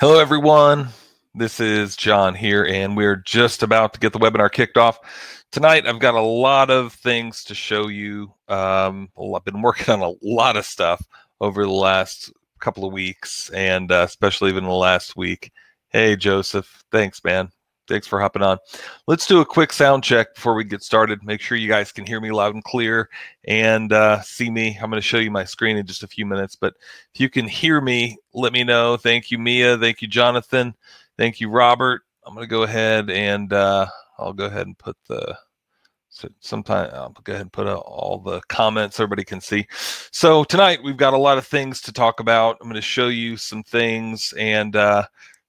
Hello, everyone. This is John here, and we're just about to get the webinar kicked off. Tonight, I've got a lot of things to show you. Um, I've been working on a lot of stuff over the last couple of weeks, and uh, especially even the last week. Hey, Joseph. Thanks, man. Thanks for hopping on. Let's do a quick sound check before we get started. Make sure you guys can hear me loud and clear and uh, see me. I'm going to show you my screen in just a few minutes, but if you can hear me, let me know. Thank you, Mia. Thank you, Jonathan. Thank you, Robert. I'm going to go ahead and uh, I'll go ahead and put the so sometime I'll go ahead and put out all the comments everybody can see. So tonight we've got a lot of things to talk about. I'm going to show you some things and uh,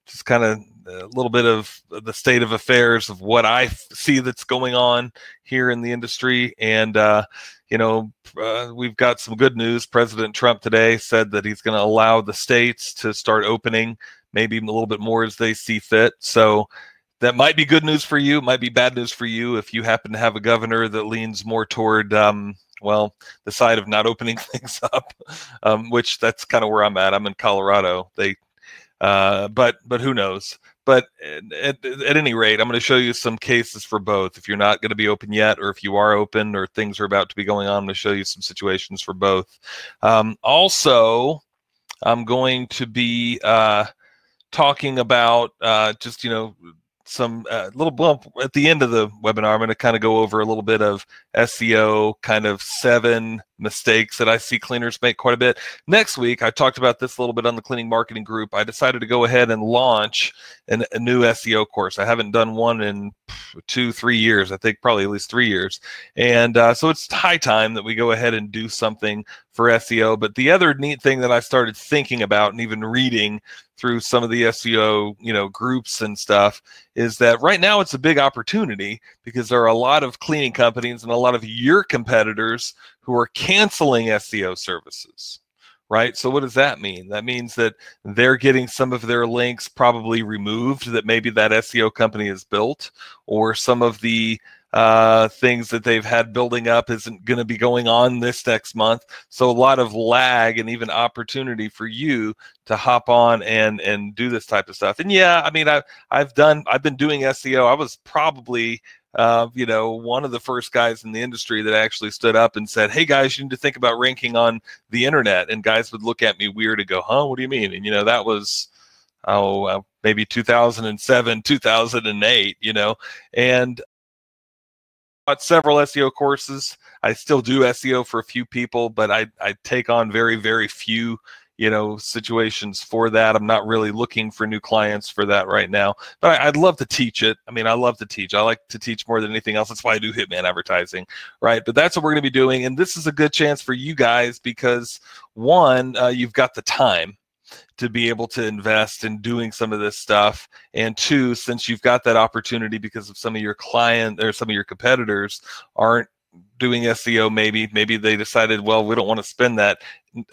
just kind of a little bit of the state of affairs of what I see that's going on here in the industry. And, uh, you know, uh, we've got some good news. President Trump today said that he's going to allow the states to start opening, maybe a little bit more as they see fit. So that might be good news for you. Might be bad news for you if you happen to have a governor that leans more toward, um, well, the side of not opening things up, um, which that's kind of where I'm at. I'm in Colorado. They uh, but but who knows? But at, at any rate, I'm going to show you some cases for both. If you're not going to be open yet, or if you are open, or things are about to be going on, I'm going to show you some situations for both. Um, also, I'm going to be uh, talking about uh, just you know some uh, little bump at the end of the webinar. I'm going to kind of go over a little bit of SEO, kind of seven mistakes that I see cleaners make quite a bit. Next week, I talked about this a little bit on the cleaning marketing group. I decided to go ahead and launch an, a new SEO course. I haven't done one in two, three years. I think probably at least three years. And uh, so it's high time that we go ahead and do something for SEO. But the other neat thing that I started thinking about and even reading through some of the SEO, you know, groups and stuff is that right now it's a big opportunity because there are a lot of cleaning companies and a lot of your competitors who are canceling SEO services. Right. So, what does that mean? That means that they're getting some of their links probably removed that maybe that SEO company has built, or some of the uh, things that they've had building up isn't going to be going on this next month. So a lot of lag and even opportunity for you to hop on and and do this type of stuff. And yeah, I mean, I I've done I've been doing SEO. I was probably uh, you know, one of the first guys in the industry that actually stood up and said, "Hey guys, you need to think about ranking on the internet." And guys would look at me weird and go, "Huh? What do you mean?" And you know, that was oh uh, maybe 2007, 2008. You know, and taught several SEO courses. I still do SEO for a few people, but I, I take on very, very few, you know, situations for that. I'm not really looking for new clients for that right now, but I, would love to teach it. I mean, I love to teach. I like to teach more than anything else. That's why I do Hitman advertising, right? But that's what we're going to be doing. And this is a good chance for you guys because one, uh, you've got the time to be able to invest in doing some of this stuff and two since you've got that opportunity because of some of your client or some of your competitors aren't doing SEO maybe maybe they decided well we don't want to spend that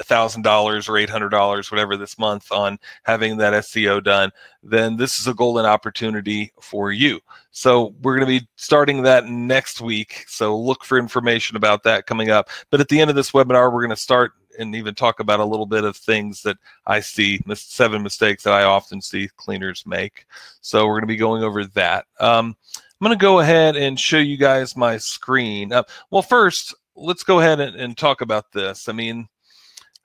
thousand dollars or eight hundred dollars whatever this month on having that SEO done then this is a golden opportunity for you so we're going to be starting that next week so look for information about that coming up but at the end of this webinar we're going to start and even talk about a little bit of things that I see, seven mistakes that I often see cleaners make. So we're going to be going over that. Um, I'm going to go ahead and show you guys my screen. Uh, well, first, let's go ahead and, and talk about this. I mean,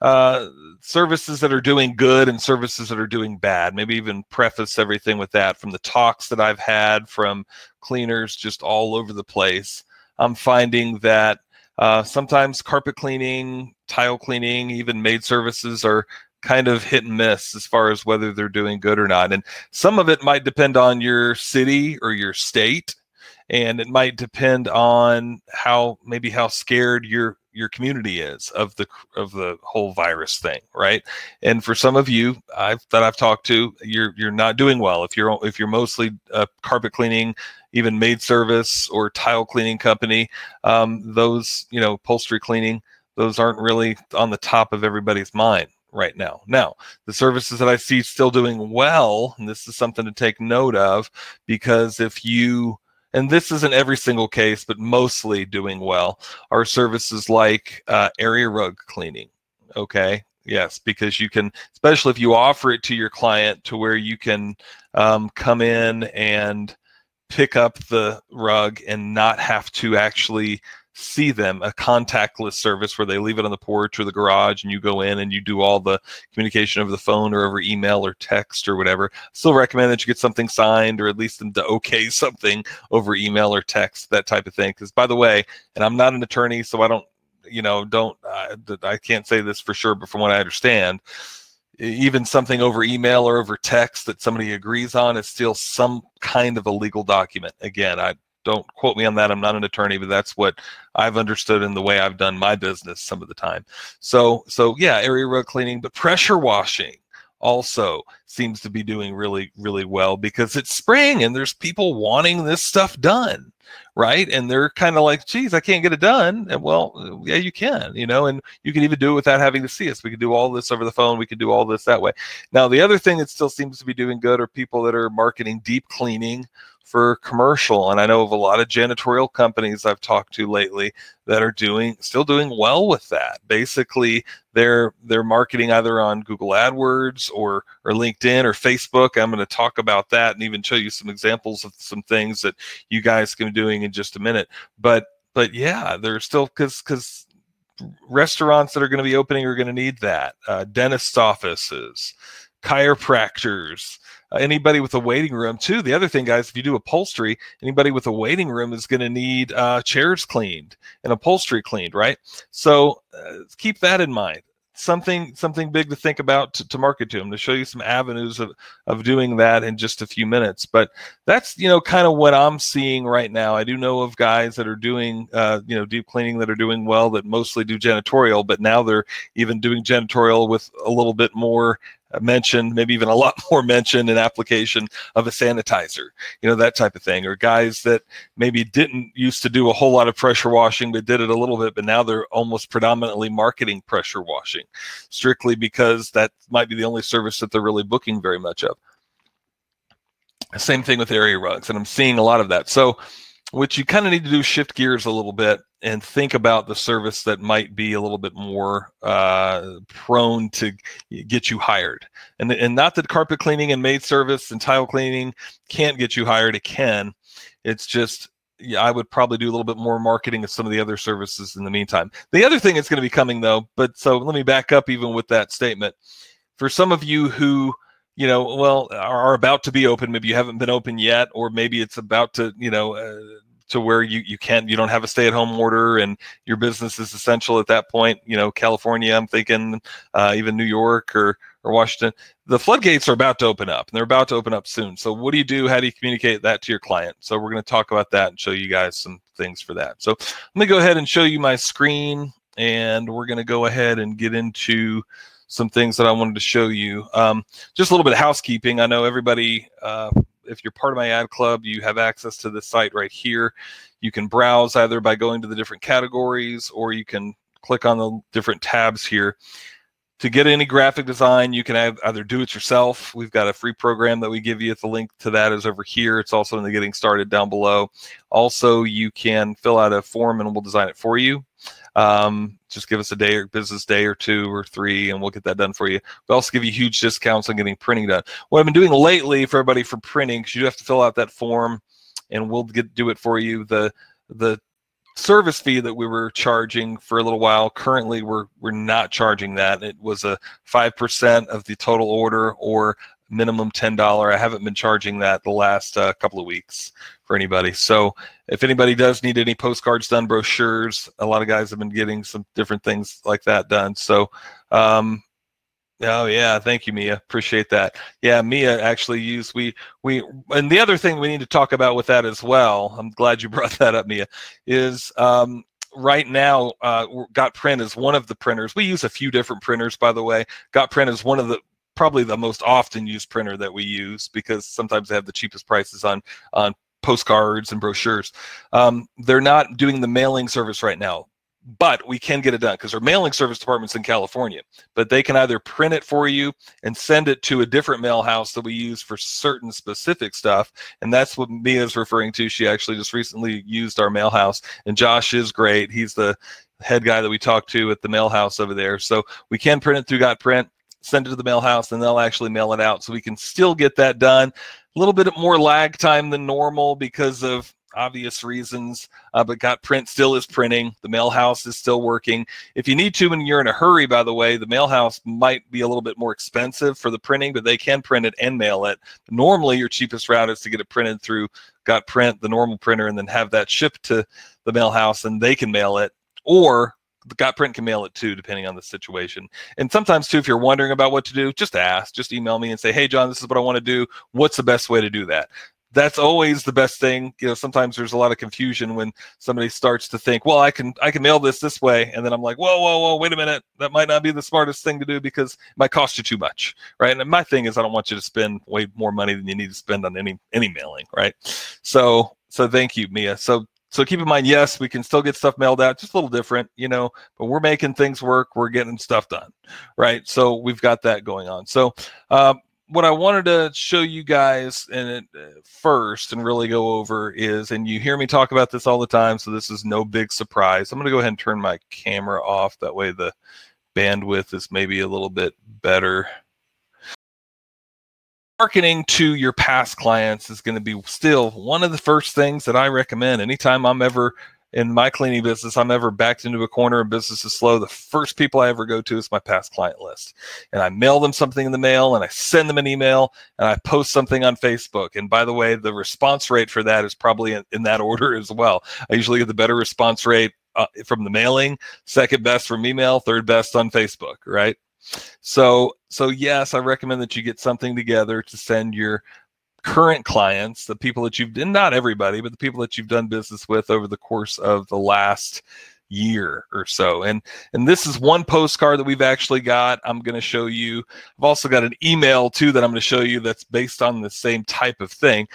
uh, services that are doing good and services that are doing bad. Maybe even preface everything with that from the talks that I've had from cleaners just all over the place. I'm finding that uh, sometimes carpet cleaning, tile cleaning, even maid services are kind of hit and miss as far as whether they're doing good or not. And some of it might depend on your city or your state. And it might depend on how maybe how scared your your community is of the of the whole virus thing, right? And for some of you I've, that I've talked to, you're you're not doing well if you're if you're mostly uh, carpet cleaning, even maid service or tile cleaning company. Um, those you know upholstery cleaning, those aren't really on the top of everybody's mind right now. Now, the services that I see still doing well, and this is something to take note of because if you and this isn't every single case, but mostly doing well, are services like uh, area rug cleaning. Okay. Yes, because you can, especially if you offer it to your client to where you can um, come in and pick up the rug and not have to actually see them a contactless service where they leave it on the porch or the garage and you go in and you do all the communication over the phone or over email or text or whatever. Still recommend that you get something signed or at least them to okay something over email or text that type of thing. Because by the way and i'm not an attorney so i don't you know don't uh, i can't say this for sure but from what i understand even something over email or over text that somebody agrees on is still some kind of a legal document. Again i don't quote me on that. I'm not an attorney, but that's what I've understood in the way I've done my business some of the time. So, so yeah, area rug cleaning, but pressure washing also seems to be doing really, really well because it's spring and there's people wanting this stuff done, right? And they're kind of like, geez, I can't get it done. And well, yeah, you can, you know, and you can even do it without having to see us. We can do all this over the phone. We can do all this that way. Now, the other thing that still seems to be doing good are people that are marketing deep cleaning for commercial. And I know of a lot of janitorial companies I've talked to lately that are doing still doing well with that. Basically, they're they're marketing either on Google AdWords or or LinkedIn or Facebook. I'm going to talk about that and even show you some examples of some things that you guys can be doing in just a minute. But but yeah, they're still because because restaurants that are going to be opening are going to need that. Uh, dentist offices, chiropractors, uh, anybody with a waiting room too. The other thing, guys, if you do upholstery, anybody with a waiting room is going to need uh, chairs cleaned and upholstery cleaned, right? So uh, keep that in mind. Something something big to think about to, to market to them to show you some avenues of, of doing that in just a few minutes. But that's you know kind of what I'm seeing right now. I do know of guys that are doing uh, you know deep cleaning that are doing well that mostly do janitorial, but now they're even doing janitorial with a little bit more mention, maybe even a lot more mention and application of a sanitizer, you know, that type of thing. Or guys that maybe didn't used to do a whole lot of pressure washing, but did it a little bit, but now they're almost predominantly marketing pressure washing strictly because that might be the only service that they're really booking very much of. Same thing with area rugs, and I'm seeing a lot of that. So, what you kind of need to do shift gears a little bit and think about the service that might be a little bit more uh, prone to get you hired. And, and not that carpet cleaning and maid service and tile cleaning can't get you hired, it can. It's just, yeah, I would probably do a little bit more marketing of some of the other services in the meantime. The other thing that's going to be coming though, but so let me back up even with that statement. For some of you who, you know, well, are about to be open, maybe you haven't been open yet, or maybe it's about to, you know, uh, to where you you can't you don't have a stay at home order and your business is essential at that point you know california i'm thinking uh, even new york or or washington the floodgates are about to open up and they're about to open up soon so what do you do how do you communicate that to your client so we're going to talk about that and show you guys some things for that so let me go ahead and show you my screen and we're going to go ahead and get into some things that I wanted to show you. Um, just a little bit of housekeeping. I know everybody uh, if you're part of my ad club, you have access to this site right here. You can browse either by going to the different categories or you can click on the different tabs here. To get any graphic design, you can either do it yourself. We've got a free program that we give you. The link to that is over here. It's also in the getting started down below. Also, you can fill out a form and we'll design it for you. Um, just give us a day or business day or two or three, and we'll get that done for you. We also give you huge discounts on getting printing done. What I've been doing lately for everybody for printing, because you have to fill out that form, and we'll get do it for you. The the service fee that we were charging for a little while currently we're we're not charging that it was a 5% of the total order or minimum $10 i haven't been charging that the last uh, couple of weeks for anybody. So if anybody does need any postcards done, brochures, a lot of guys have been getting some different things like that done. So, um, oh yeah, thank you, Mia. Appreciate that. Yeah, Mia actually used we we and the other thing we need to talk about with that as well. I'm glad you brought that up, Mia. Is um, right now uh, got print is one of the printers we use a few different printers by the way got print is one of the probably the most often used printer that we use because sometimes they have the cheapest prices on on postcards and brochures. Um, they're not doing the mailing service right now, but we can get it done because our mailing service department's in California. But they can either print it for you and send it to a different mail house that we use for certain specific stuff. And that's what Mia is referring to. She actually just recently used our mail house, and Josh is great. He's the head guy that we talked to at the mail house over there. So we can print it through Got Print, send it to the mail house, and they'll actually mail it out. So we can still get that done. A little bit more lag time than normal because of obvious reasons, uh, but Got Print still is printing. The mail house is still working. If you need to and you're in a hurry, by the way, the mail house might be a little bit more expensive for the printing, but they can print it and mail it. Normally, your cheapest route is to get it printed through Got Print, the normal printer, and then have that shipped to the mail house and they can mail it. Or got print can mail it too depending on the situation. And sometimes too if you're wondering about what to do just ask just email me and say hey john this is what i want to do. What's the best way to do that? That's always the best thing. You know sometimes there's a lot of confusion when somebody starts to think well i can i can mail this this way and then i'm like whoa whoa whoa wait a minute. That might not be the smartest thing to do because it might cost you too much right? And my thing is i don't want you to spend way more money than you need to spend on any any mailing right? So so thank you mia. So so keep in mind yes we can still get stuff mailed out just a little different you know but we're making things work we're getting stuff done right so we've got that going on so um, what I wanted to show you guys and uh, first and really go over is, and you hear me talk about this all the time, so this is no big surprise. I'm going to go ahead and turn my camera off. That way the bandwidth is maybe a little bit better. Marketing to your past clients is going to be still one of the first things that I recommend anytime I'm ever in my cleaning business, I'm ever backed into a corner and business is slow, the first people I ever go to is my past client list. And I mail them something in the mail and I send them an email and I post something on Facebook. And by the way, the response rate for that is probably in, in that order as well. I usually get the better response rate uh, from the mailing, second best from email, third best on Facebook, right? So, so yes, I recommend that you get something together to send your current clients, the people that you've, and not everybody, but the people that you've done business with over the course of the last year or so. And and this is one postcard that we've actually got. I'm going to show you. I've also got an email too that I'm going to show you that's based on the same type of thing.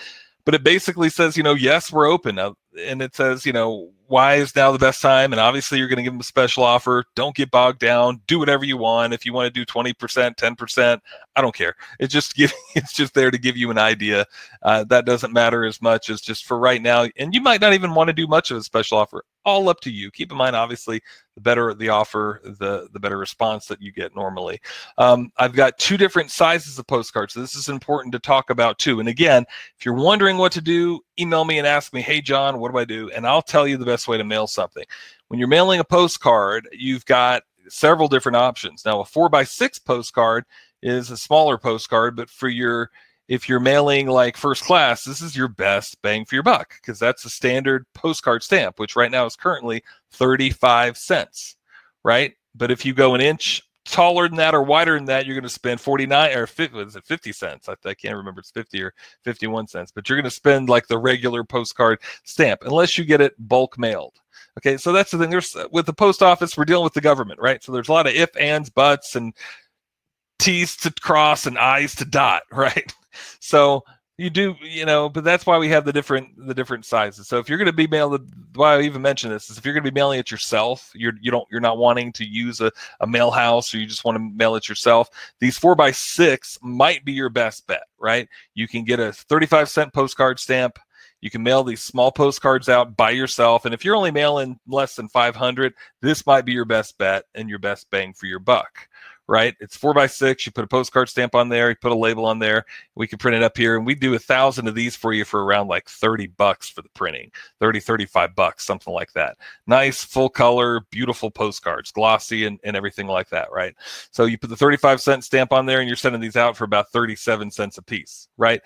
But it basically says, you know, yes, we're open. And it says, you know, why is now the best time? And obviously, you're going to give them a special offer. Don't get bogged down. Do whatever you want. If you want to do 20%, 10%, I don't care. It's just give, it's just there to give you an idea. Uh, that doesn't matter as much as just for right now. And you might not even want to do much of a special offer. All up to you. Keep in mind, obviously, the better the offer, the the better response that you get normally. Um, I've got two different sizes of postcards, so this is important to talk about too. And again, if you're wondering what to do, email me and ask me, "Hey, John, what do I do?" And I'll tell you the best way to mail something. When you're mailing a postcard, you've got several different options. Now, a four by six postcard is a smaller postcard, but for your if you're mailing like first class, this is your best bang for your buck because that's a standard postcard stamp, which right now is currently 35 cents, right? But if you go an inch taller than that or wider than that, you're going to spend 49 or 50, is it 50 cents? I, I can't remember. It's 50 or 51 cents, but you're going to spend like the regular postcard stamp unless you get it bulk mailed. Okay, so that's the thing. There's with the post office, we're dealing with the government, right? So there's a lot of if, ands, buts, and T's to cross and I's to dot, right? So you do, you know, but that's why we have the different the different sizes. So if you're going to be mailing, why I even mention this is if you're going to be mailing it yourself, you're you don't you're not wanting to use a, a mail house or you just want to mail it yourself. These four by six might be your best bet, right? You can get a 35 cent postcard stamp. You can mail these small postcards out by yourself. And if you're only mailing less than 500, this might be your best bet and your best bang for your buck right? It's four by six. You put a postcard stamp on there, you put a label on there. We can print it up here, and we do a thousand of these for you for around like 30 bucks for the printing 30, 35 bucks, something like that. Nice, full color, beautiful postcards, glossy, and, and everything like that, right? So you put the 35 cent stamp on there, and you're sending these out for about 37 cents a piece, right?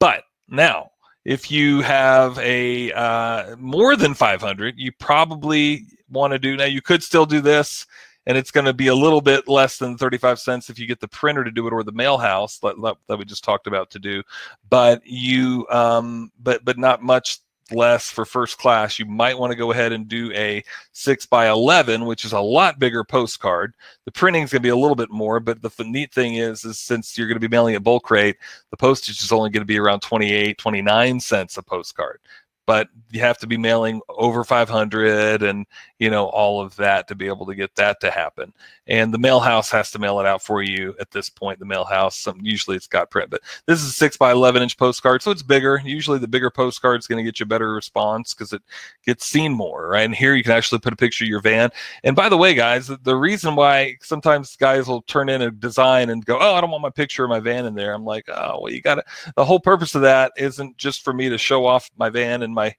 But now, if you have a uh, more than 500, you probably want to do now. You could still do this and it's going to be a little bit less than 35 cents if you get the printer to do it or the mail house that, that we just talked about to do. But you um, but but not much less for first class. You might want to go ahead and do a 6 by 11 which is a lot bigger postcard. The printing is going to be a little bit more but the, neat thing is is since you're going to be mailing a bulk rate the postage is only going to be around 28 29 cents a postcard but you have to be mailing over 500 and you know all of that to be able to get that to happen. And the mail house has to mail it out for you at this point the mail house. Some, usually it's got print but this is a 6 by 11 inch postcard so it's bigger. Usually the bigger postcard is going to get you a better response because it gets seen more right? And here you can actually put a picture of your van. And by the way guys the reason why sometimes guys will turn in a design and go oh i don't want my picture of my van in there i'm like oh well you got to the whole purpose of that isn't just for me to show off my van and my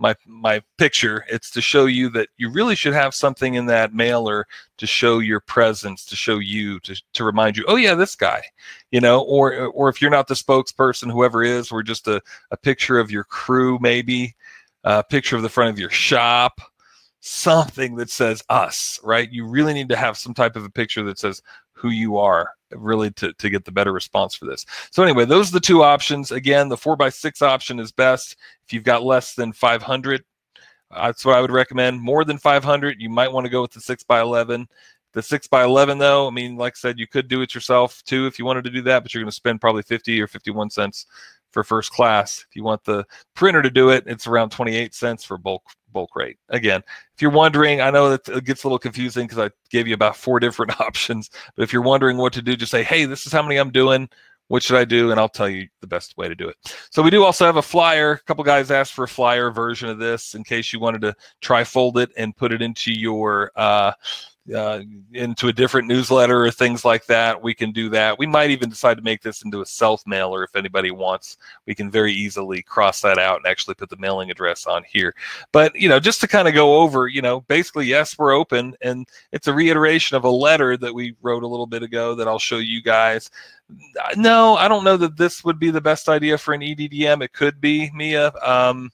my my picture. It's to show you that you really should have something in that mailer to show your presence to show you to, to remind you oh yeah this guy you know or or if you're not the spokesperson whoever is or just a, a picture of your crew maybe a picture of the front of your shop something that says us right? You really need to have some type of a picture that says who you are really to, to get the better response for this. So anyway, those are the two options. Again, the four by six option is best. If you've got less than 500, uh, that's what I would recommend. More than 500, you might want to go with the six by 11. The six by 11 though, I mean, like I said, you could do it yourself too if you wanted to do that, but you're going to spend probably 50 or 51 cents for first class. If you want the printer to do it, it's around 28 cents for bulk bulk rate. Again, if you're wondering, I know that it gets a little confusing because I gave you about four different options, but if you're wondering what to do, just say, hey, this is how many I'm doing. What should I do? And I'll tell you the best way to do it. So we do also have a flyer. A couple guys asked for a flyer version of this in case you wanted to try fold it and put it into your uh, uh, into a different newsletter or things like that, we can do that. We might even decide to make this into a self mailer if anybody wants. We can very easily cross that out and actually put the mailing address on here. But, you know, just to kind of go over, you know, basically, yes, we're open. And it's a reiteration of a letter that we wrote a little bit ago that I'll show you guys. No, I don't know that this would be the best idea for an EDDM. It could be, Mia. Um,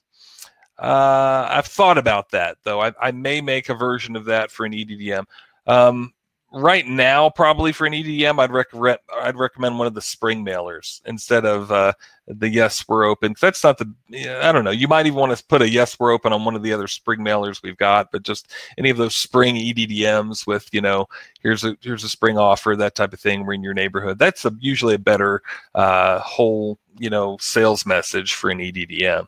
uh, I've thought about that though. I, I, may make a version of that for an EDDM. Um, right now, probably for an EDM, I'd recommend I'd recommend one of the spring mailers instead of uh, the Yes We're Open. That's not the I don't know. You might even want to put a Yes We're Open on one of the other spring mailers we've got, but just any of those spring EDDMs with you know here's a here's a spring offer that type of thing. We're in your neighborhood. That's a, usually a better uh, whole you know sales message for an EDDM.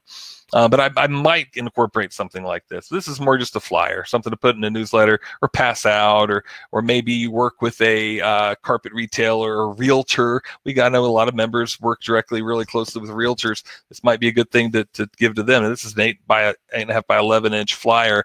Uh, but I, I, might incorporate something like this. This is more just a flyer, something to put in a newsletter or pass out, or or maybe you work with a uh, carpet retailer or realtor. We got to know a lot of members work directly, really closely with realtors. This might be a good thing to, to give to them. And this is an eight by eight and a half by eleven inch flyer.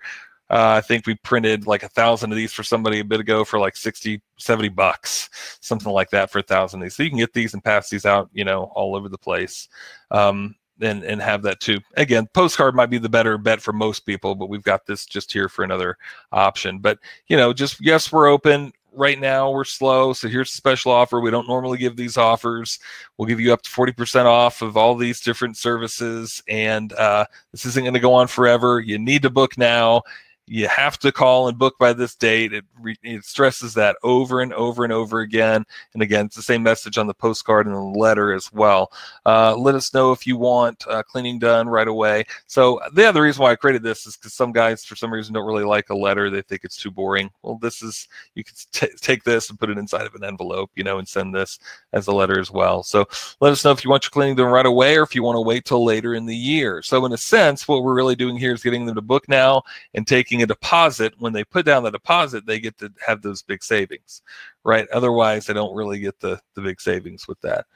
Uh, I think we printed like a thousand of these for somebody a bit ago for like 60, 70 bucks, something like that for a thousand of these. So you can get these and pass these out, you know, all over the place. Um, and and have that too. Again, postcard might be the better bet for most people, but we've got this just here for another option. But you know, just yes, we're open. Right now we're slow, so here's a special offer. We don't normally give these offers. We'll give you up to 40% off of all these different services, and uh, this isn't going to go on forever. You need to book now you have to call and book by this date. It, re- it stresses that over and over and over again. And again, it's the same message on the postcard and the letter as well. Uh, let us know if you want uh, cleaning done right away. So the other reason why I created this is because some guys, for some reason, don't really like a letter. They think it's too boring. Well, this is you can t- take this and put it inside of an envelope, you know, and send this as a letter as well. So let us know if you want your cleaning done right away or if you want to wait till later in the year. So in a sense, what we're really doing here is getting them to book now and taking taking a deposit, when they put down the deposit, they get to have those big savings, right? Otherwise, they don't really get the the big savings with that.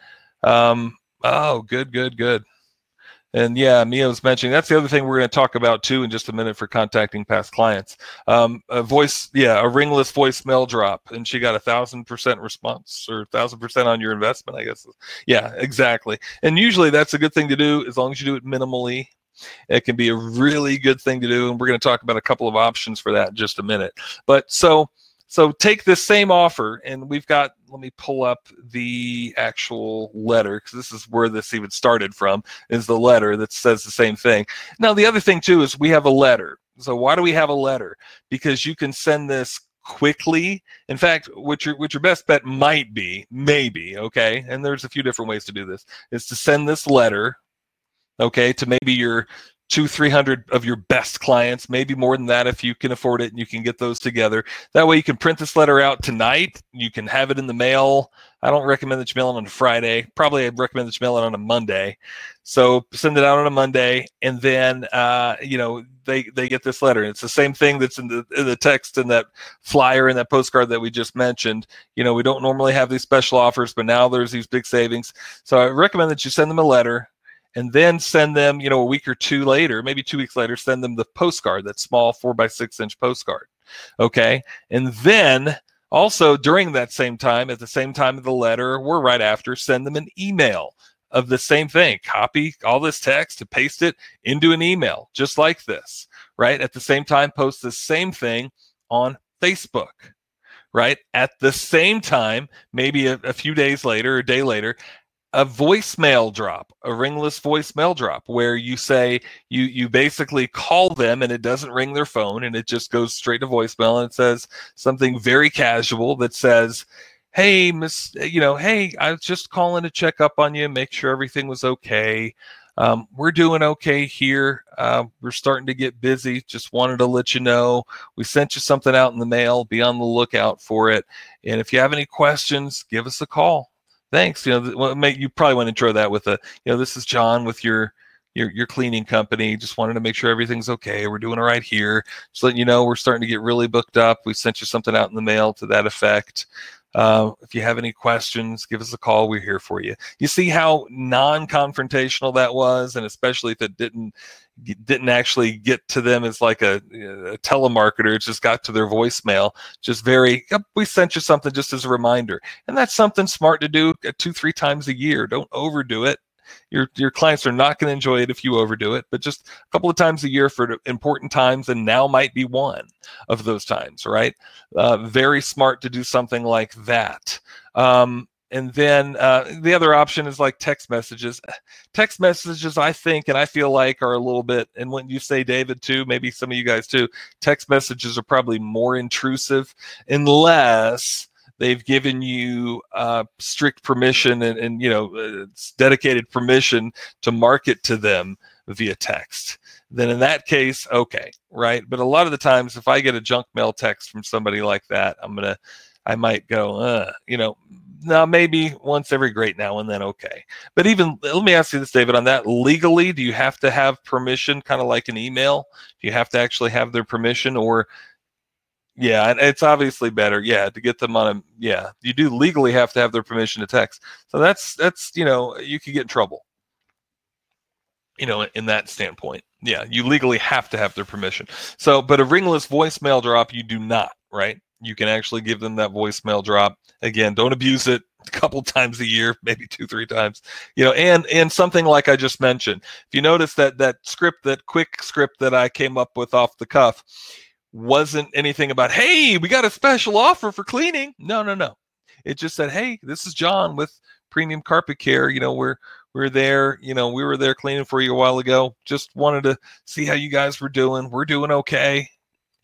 Um, oh, good, good, good. And yeah, Mia was mentioning that's the other thing we're going to talk about too in just a minute for contacting past clients. Um, a voice, yeah, a ringless voicemail drop, and she got a thousand percent response or thousand percent on your investment. I guess. Yeah, exactly. And usually that's a good thing to do as long as you do it minimally it can be a really good thing to do, and we're going to talk about a couple of options for that in just a minute. But so so take this same offer, and we've got. Let me pull up the actual letter because this is where this even started from. Is the letter that says the same thing. Now the other thing too is we have a letter. So why do we have a letter? Because you can send this quickly. In fact, what your what your best bet might be, maybe, okay, and there's a few different ways to do this, is to send this letter okay, to maybe your two, three hundred of your best clients, maybe more than that if you can afford it and you can get those together. That way you can print this letter out tonight. You can have it in the mail. I don't recommend that you mail it on a Friday. Probably I'd recommend that you mail it on a Monday. So send it out on a Monday, and then uh, you know they they get this letter. It's the same thing that's in the in the text in that flyer and that postcard that we just mentioned. You know we don't normally have these special offers, but now there's these big savings. So I recommend that you send them a letter and then send them, you know, a week or two later, maybe two weeks later, send them the postcard, that small four by six inch postcard. Okay. And then also during that same time, at the same time of the letter, we're right after, send them an email of the same thing. Copy all this text and paste it into an email, just like this, right? At the same time, post the same thing on Facebook right? At the same time, maybe a, a, few days later, a day later, a voicemail drop, a ringless voicemail drop, where you say you you basically call them and it doesn't ring their phone and it just goes straight to voicemail and it says something very casual that says, "Hey, Miss, you know, hey, I was just calling to check up on you, make sure everything was okay. Um, we're doing okay here. Uh, we're starting to get busy. Just wanted to let you know we sent you something out in the mail. Be on the lookout for it. And if you have any questions, give us a call." Thanks. You know, well, you probably want to intro that with a, you know, this is John with your your your cleaning company. Just wanted to make sure everything's okay. We're doing all right here. Just letting you know we're starting to get really booked up. We sent you something out in the mail to that effect. Uh, if you have any questions, give us a call. We're here for you. You see how non-confrontational that was, and especially if it didn't didn't actually get to them as like a, a telemarketer. It just got to their voicemail. Just very, yep, we sent you something just as a reminder, and that's something smart to do two three times a year. Don't overdo it your your clients are not going to enjoy it if you overdo it but just a couple of times a year for important times and now might be one of those times right uh, very smart to do something like that um, and then uh, the other option is like text messages. Text messages i think and i feel like are a little bit and when you say david too maybe some of you guys too text messages are probably more intrusive unless they've given you uh, strict permission and, and you know uh, dedicated permission to market to them via text. Then in that case okay right? But a lot of the times if i get a junk mail text from somebody like that i'm gonna i might go uh, you know now maybe once every great now and then okay but even let me ask you this david on that legally do you have to have permission kind of like an email do you have to actually have their permission or yeah, it's obviously better. Yeah, to get them on a yeah, you do legally have to have their permission to text. So that's that's you know you could get in trouble. You know, in that standpoint, yeah, you legally have to have their permission. So, but a ringless voicemail drop, you do not, right? You can actually give them that voicemail drop. Again, don't abuse it. A couple times a year, maybe two, three times. You know, and and something like I just mentioned. If you notice that that script, that quick script that I came up with off the cuff wasn't anything about, hey, we got a special offer for cleaning. No, no, no. It just said, hey, this is John with Premium Carpet Care. You know, we're we're there. You know, we were there cleaning for you a while ago. Just wanted to see how you guys were doing. We're doing okay.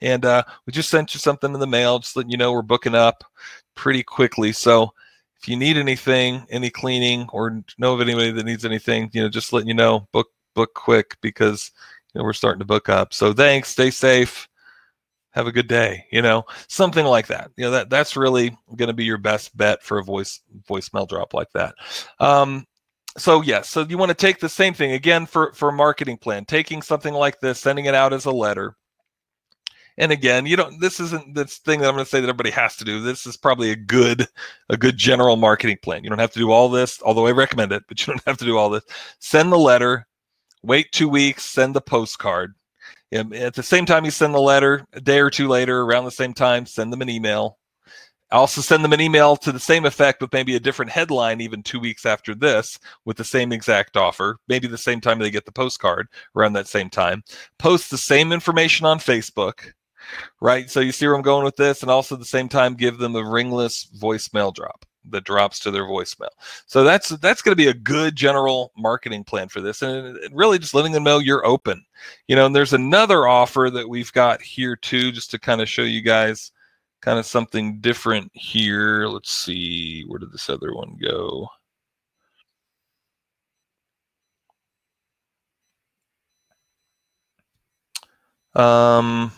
And uh, we just sent you something in the mail, just letting you know we're booking up pretty quickly. So if you need anything, any cleaning, or know of anybody that needs anything, you know, just letting you know, book book quick because you know we're starting to book up. So thanks. Stay safe have a good day you know something like that you know that that's really going to be your best bet for a voice voicemail drop like that um, so yes yeah, so you want to take the same thing again for for a marketing plan taking something like this sending it out as a letter and again you don't this isn't this thing that i'm going to say that everybody has to do. This is probably a good a good general marketing plan. You don't have to do all this although i recommend it but you don't have to do all this. Send the letter wait two weeks send the postcard. At the same time you send the letter, a day or two later, around the same time, send them an email. Also send them an email to the same effect with maybe a different headline even two weeks after this with the same exact offer, maybe the same time they get the postcard around that same time. Post the same information on Facebook, right? So you see where I'm going with this, and also at the same time give them a ringless voicemail drop that drops to their voicemail. So that's that's going to be a good general marketing plan for this, and really just letting them know you're open. You know, and there's another offer that we've got here too, just to kind of show you guys kind of something different here. Let's see, where did this other one go? Um,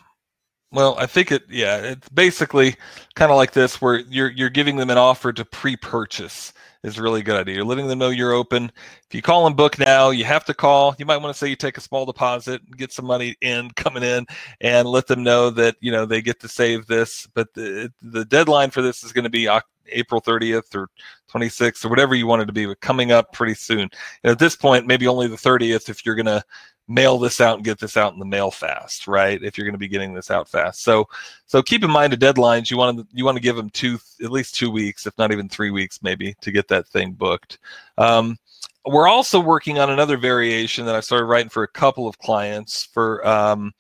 well, I think it. Yeah, it's basically kind of like this, where you're you're giving them an offer to pre-purchase is a really good idea. You're letting them know you're open. If you call and book now, you have to call. You might want to say you take a small deposit, get some money in coming in, and let them know that you know they get to save this. But the the deadline for this is going to be April 30th or 26th or whatever you want it to be, but coming up pretty soon. And at this point, maybe only the 30th if you're going to mail this out and get this out in the mail fast, right? If you're going to be getting this out fast. So so keep in mind the deadlines. You want to you want to give them two at least two weeks, if not even three weeks, maybe, to get that thing booked. Um, we're also working on another variation that I started writing for a couple of clients for um,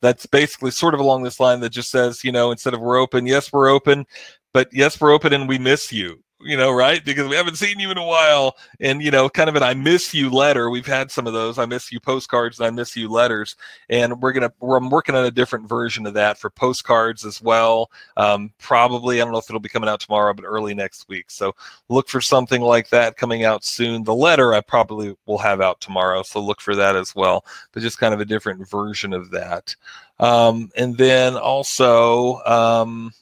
that's basically sort of along this line that just says, you know, instead of we're open, yes, we're open, but yes, we're open and we miss you you know, right? Because we haven't seen you in a while. And, you know, kind of an I miss you letter. We've had some of those. I miss you postcards and I miss you letters. And we're going to, I'm working on a different version of that for postcards as well. Um, probably, I don't know if it'll be coming out tomorrow, but early next week. So look for something like that coming out soon. The letter I probably will have out tomorrow. So look for that as well. But just kind of a different version of that. Um, and then also, um,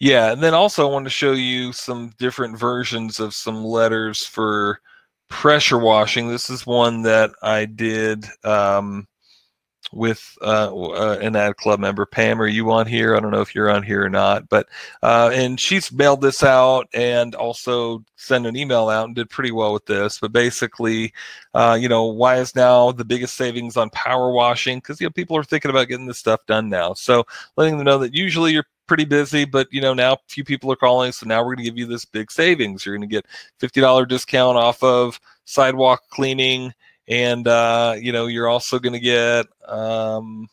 yeah, and then also I want to show you some different versions of some letters for pressure washing. This is one that I did um, with uh, uh, an ad club member. Pam, are you on here? I don't know if you're on here or not, but uh, and she's mailed this out and also sent an email out and did pretty well with this. But basically, uh, you know, why is now the biggest savings on power washing? Because you know people are thinking about getting this stuff done now. So letting them know that usually you're pretty busy, but you know now a few people are calling, so now we're going to give you this big savings. You're going to get fifty dollar discount off of sidewalk cleaning, and uh, you know you're also going to get um,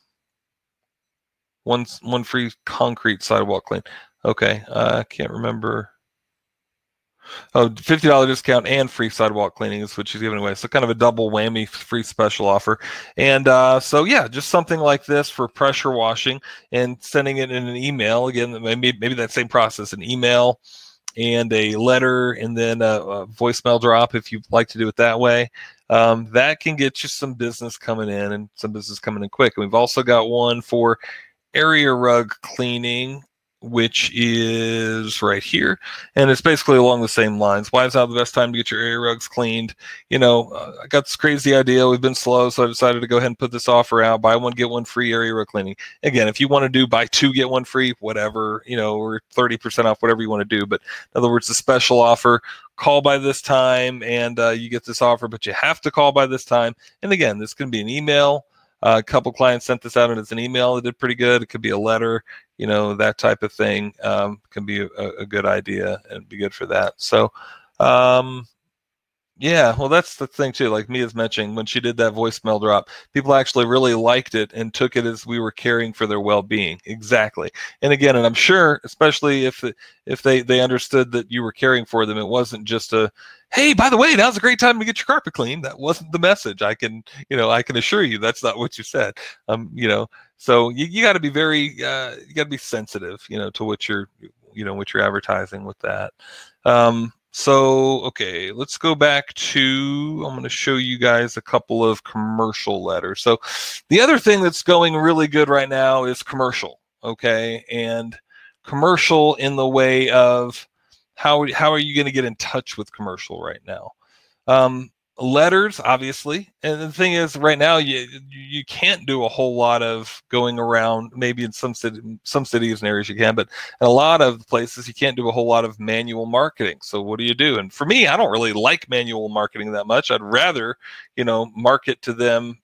one one free concrete sidewalk clean. Okay, I uh, can't remember. Oh, $50 discount and free sidewalk cleaning is what she's giving away. So kind of a double whammy free special offer. And uh, so yeah, just something like this for pressure washing and sending it in an email. Again, maybe maybe that same process, an email and a letter and then a, a voicemail drop if you'd like to do it that way. Um, that can get you some business coming in and some business coming in quick. And we've also got one for area rug cleaning which is right here. And it's basically along the same lines. Why is now the best time to get your area rugs cleaned? You know, uh, I got this crazy idea. We've been slow, so I decided to go ahead and put this offer out buy one, get one free area rug cleaning. Again, if you want to do buy two, get one free, whatever, you know, or 30% off, whatever you want to do. But in other words, the special offer call by this time and uh, you get this offer, but you have to call by this time. And again, this can be an email. Uh, a couple clients sent this out and it's an email. It did pretty good. It could be a letter you know that type of thing um, can be a, a, good idea and be good for that. So um, yeah well that's the thing too like mia's mentioning when she did that voicemail drop people actually really liked it and took it as we were caring for their well-being exactly. And again and i'm sure especially if if they they understood that you were caring for them it wasn't just a hey by the way now's a great time to get your carpet clean that wasn't the message i can you know i can assure you that's not what you said. Um you know so you, you got to be very uh, you got to be sensitive you know to what you're you know what you're advertising with that. Um, so okay let's go back to i'm going to show you guys a couple of commercial letters. So the other thing that's going really good right now is commercial okay? And commercial in the way of how how are you going to get in touch with commercial right now? Um, letters obviously and the thing is right now you you can't do a whole lot of going around maybe in some city, some cities and areas you can but in a lot of places you can't do a whole lot of manual marketing so what do you do? And for me i don't really like manual marketing that much. I'd rather you know market to them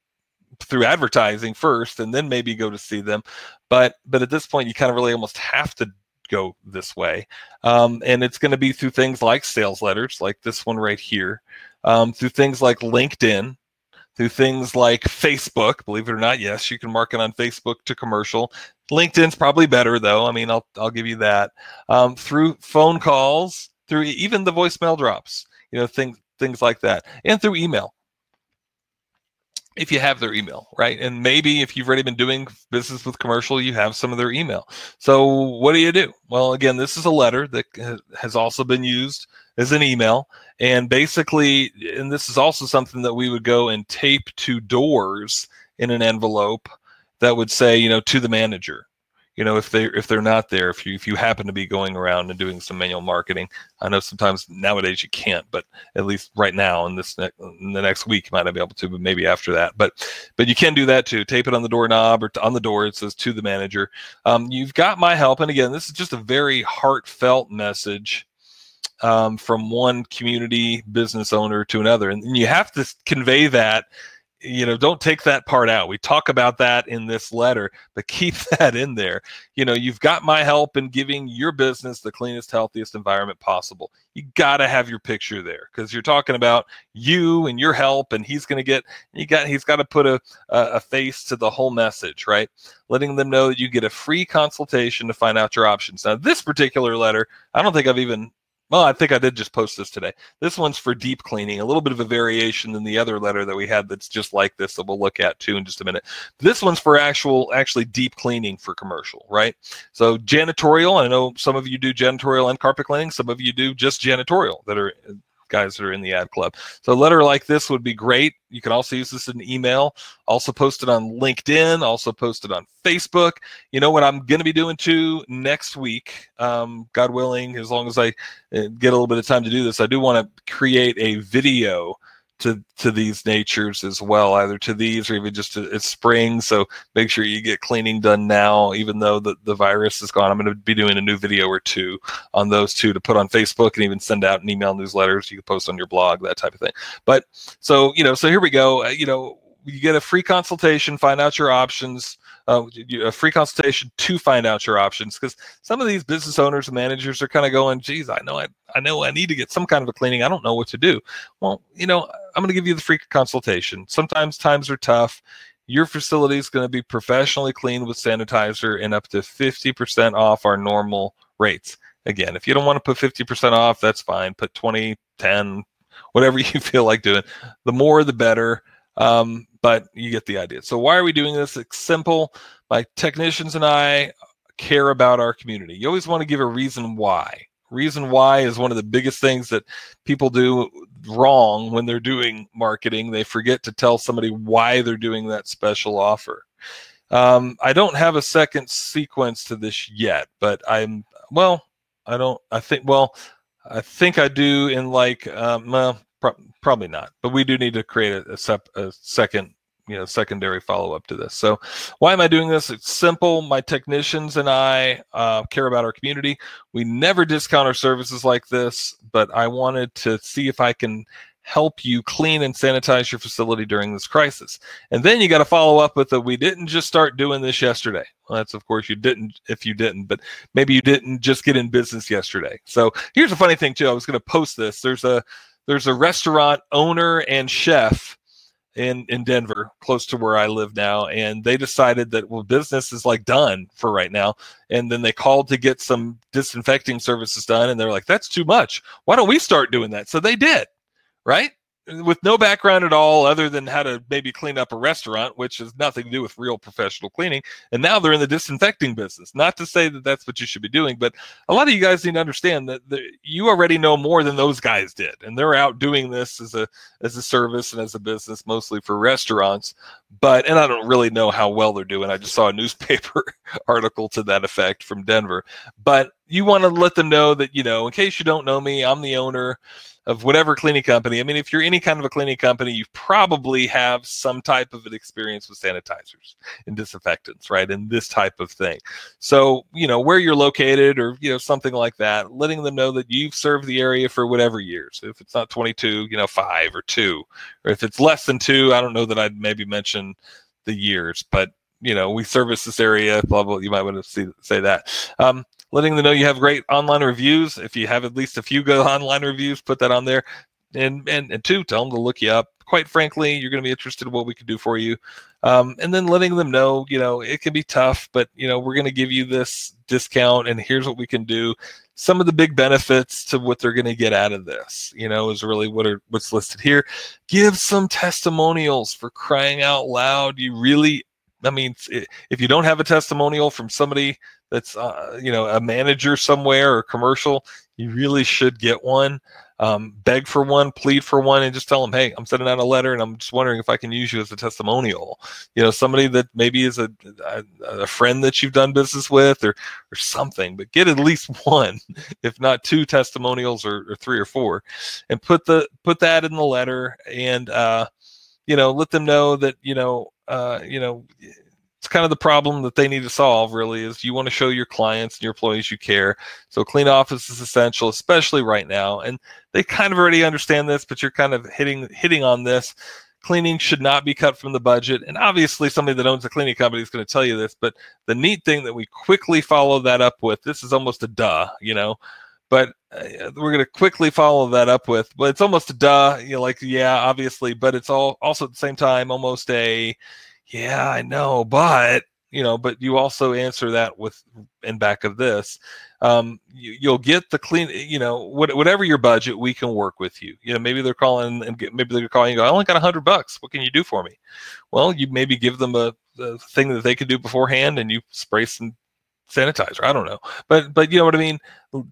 through advertising first and then maybe go to see them but but at this point you kind of really almost have to go this way um, and it's going to be through things like sales letters like this one right here um, through things like LinkedIn, through things like Facebook. Believe it or not, yes, you can market on Facebook to commercial. LinkedIn's probably better though. I mean, I'll I'll give you that. Um, through phone calls, through even the voicemail drops, you know, things things like that, and through email if you have their email, right? And maybe if you've already been doing business with commercial, you have some of their email. So what do you do? Well, again, this is a letter that has also been used as an email. And basically, and this is also something that we would go and tape to doors in an envelope that would say, you know, to the manager you know if they if they're not there if you if you happen to be going around and doing some manual marketing i know sometimes nowadays you can't but at least right now in this in the next week you might not be able to but maybe after that. But but you can do that too. Tape it on the doorknob or on the door it says to the manager. Um, you've got my help. And again this is just a very heartfelt message um, from one community business owner to another. And you have to convey that you know don't take that part out. We talk about that in this letter but keep that in there. You know you've got my help in giving your business the cleanest healthiest environment possible. You got to have your picture there because you're talking about you and your help and he's going to get you got he's got to put a, a face to the whole message right? Letting them know that you get a free consultation to find out your options. Now this particular letter i don't think i've even well, I think I did just post this today. This one's for deep cleaning, a little bit of a variation than the other letter that we had that's just like this that we'll look at too in just a minute. This one's for actual, actually deep cleaning for commercial, right? So janitorial, I know some of you do janitorial and carpet cleaning. Some of you do just janitorial that are guys that are in the ad club. So a letter like this would be great. You can also use this in email, also post it on LinkedIn, also post it on Facebook. You know what I'm going to be doing too next week, um, God willing, as long as I uh, get a little bit of time to do this, I do want to create a video to to these natures as well, either to these or even just to, it's spring. So make sure you get cleaning done now, even though the, the virus is gone. I'm going to be doing a new video or two on those two to put on Facebook and even send out an email newsletters. You can post on your blog, that type of thing. But so, you know, so here we go. Uh, you know, you get a free consultation, find out your options uh, a free consultation to find out your options because some of these business owners and managers are kind of going, geez, I know I, I know I need to get some kind of a cleaning. I don't know what to do. Well, you know, I'm going to give you the free consultation. Sometimes times are tough. Your facility is going to be professionally cleaned with sanitizer and up to 50% off our normal rates. Again, if you don't want to put 50% off, that's fine. Put 20, 10, whatever you feel like doing. The more, the better. Um, but you get the idea. So why are we doing this? It's simple. My technicians and I care about our community. You always want to give a reason why. Reason why is one of the biggest things that people do wrong when they're doing marketing. They forget to tell somebody why they're doing that special offer. Um, I don't have a second sequence to this yet, but I'm well. I don't. I think. Well, I think I do in like. Um, well, pro- probably not. But we do need to create a, a, sep- a second you know secondary follow up to this. So why am i doing this? It's simple. My technicians and i uh, care about our community. We never discount our services like this but i wanted to see if i can help you clean and sanitize your facility during this crisis. And then you got to follow up with the we didn't just start doing this yesterday. Well, that's of course you didn't if you didn't but maybe you didn't just get in business yesterday. So here's a funny thing too. I was going to post this. There's a there's a restaurant owner and chef in in Denver, close to where I live now, and they decided that well, business is like done for right now. And then they called to get some disinfecting services done, and they're like, "That's too much. Why don't we start doing that?" So they did, right? With no background at all other than how to maybe clean up a restaurant which has nothing to do with real professional cleaning and now they're in the disinfecting business. Not to say that that's what you should be doing but a lot of you guys need to understand that the, you already know more than those guys did and they're out doing this as a as a service and as a business mostly for restaurants but and i don't really know how well they're doing. I just saw a newspaper article to that effect from denver. But you want to let them know that you know in case you don't know me i'm the owner of whatever cleaning company. I mean, if you're any kind of a cleaning company, you probably have some type of an experience with sanitizers and disinfectants, right? And this type of thing. So, you know, where you're located or, you know, something like that, letting them know that you've served the area for whatever years. If it's not 22, you know, five or two, or if it's less than two, I don't know that I'd maybe mention the years, but you know, we service this area, blah, blah, you might want to see, say that. Um, letting them know you have great online reviews. If you have at least a few good online reviews, put that on there. And, and, and two, tell them to look you up. Quite frankly, you're going to be interested in what we can do for you. Um, and then letting them know, you know, it can be tough, but, you know, we're going to give you this discount and here's what we can do. Some of the big benefits to what they're going to get out of this, you know, is really what are what's listed here. Give some testimonials for crying out loud. You really I mean, if you don't have a testimonial from somebody that's uh, you know a manager somewhere or commercial you really should get one um, beg for one, plead for one, and just tell them, hey, I'm sending out a letter and I'm just wondering if I can use you as a testimonial. You know, somebody that maybe is a, a, a friend that you've done business with or, or something, but get at least one, if not two testimonials or, or three or four, and put the put that in the letter and uh, you know, let them know that, you know, uh, you know, it's kind of the problem that they need to solve really is you want to show your clients and your employees you care. So clean office is essential especially right now and they kind of already understand this but you're kind of hitting hitting on this. Cleaning should not be cut from the budget and obviously somebody that owns a cleaning company is going to tell you this but the neat thing that we quickly follow that up with this is almost a duh you know but uh, we're going to quickly follow that up with but it's almost a duh you know like yeah obviously but it's all also at the same time almost a yeah, I know, but you know, but you also answer that with in back of this. Um, you, will get the clean, you know, what, whatever your budget, we can work with you. You know, maybe they're calling and get, maybe they're calling and go, I only got a hundred bucks. What can you do for me? Well, you maybe give them a, a thing that they could do beforehand and you spray some sanitizer. I don't know, but, but you know what I mean?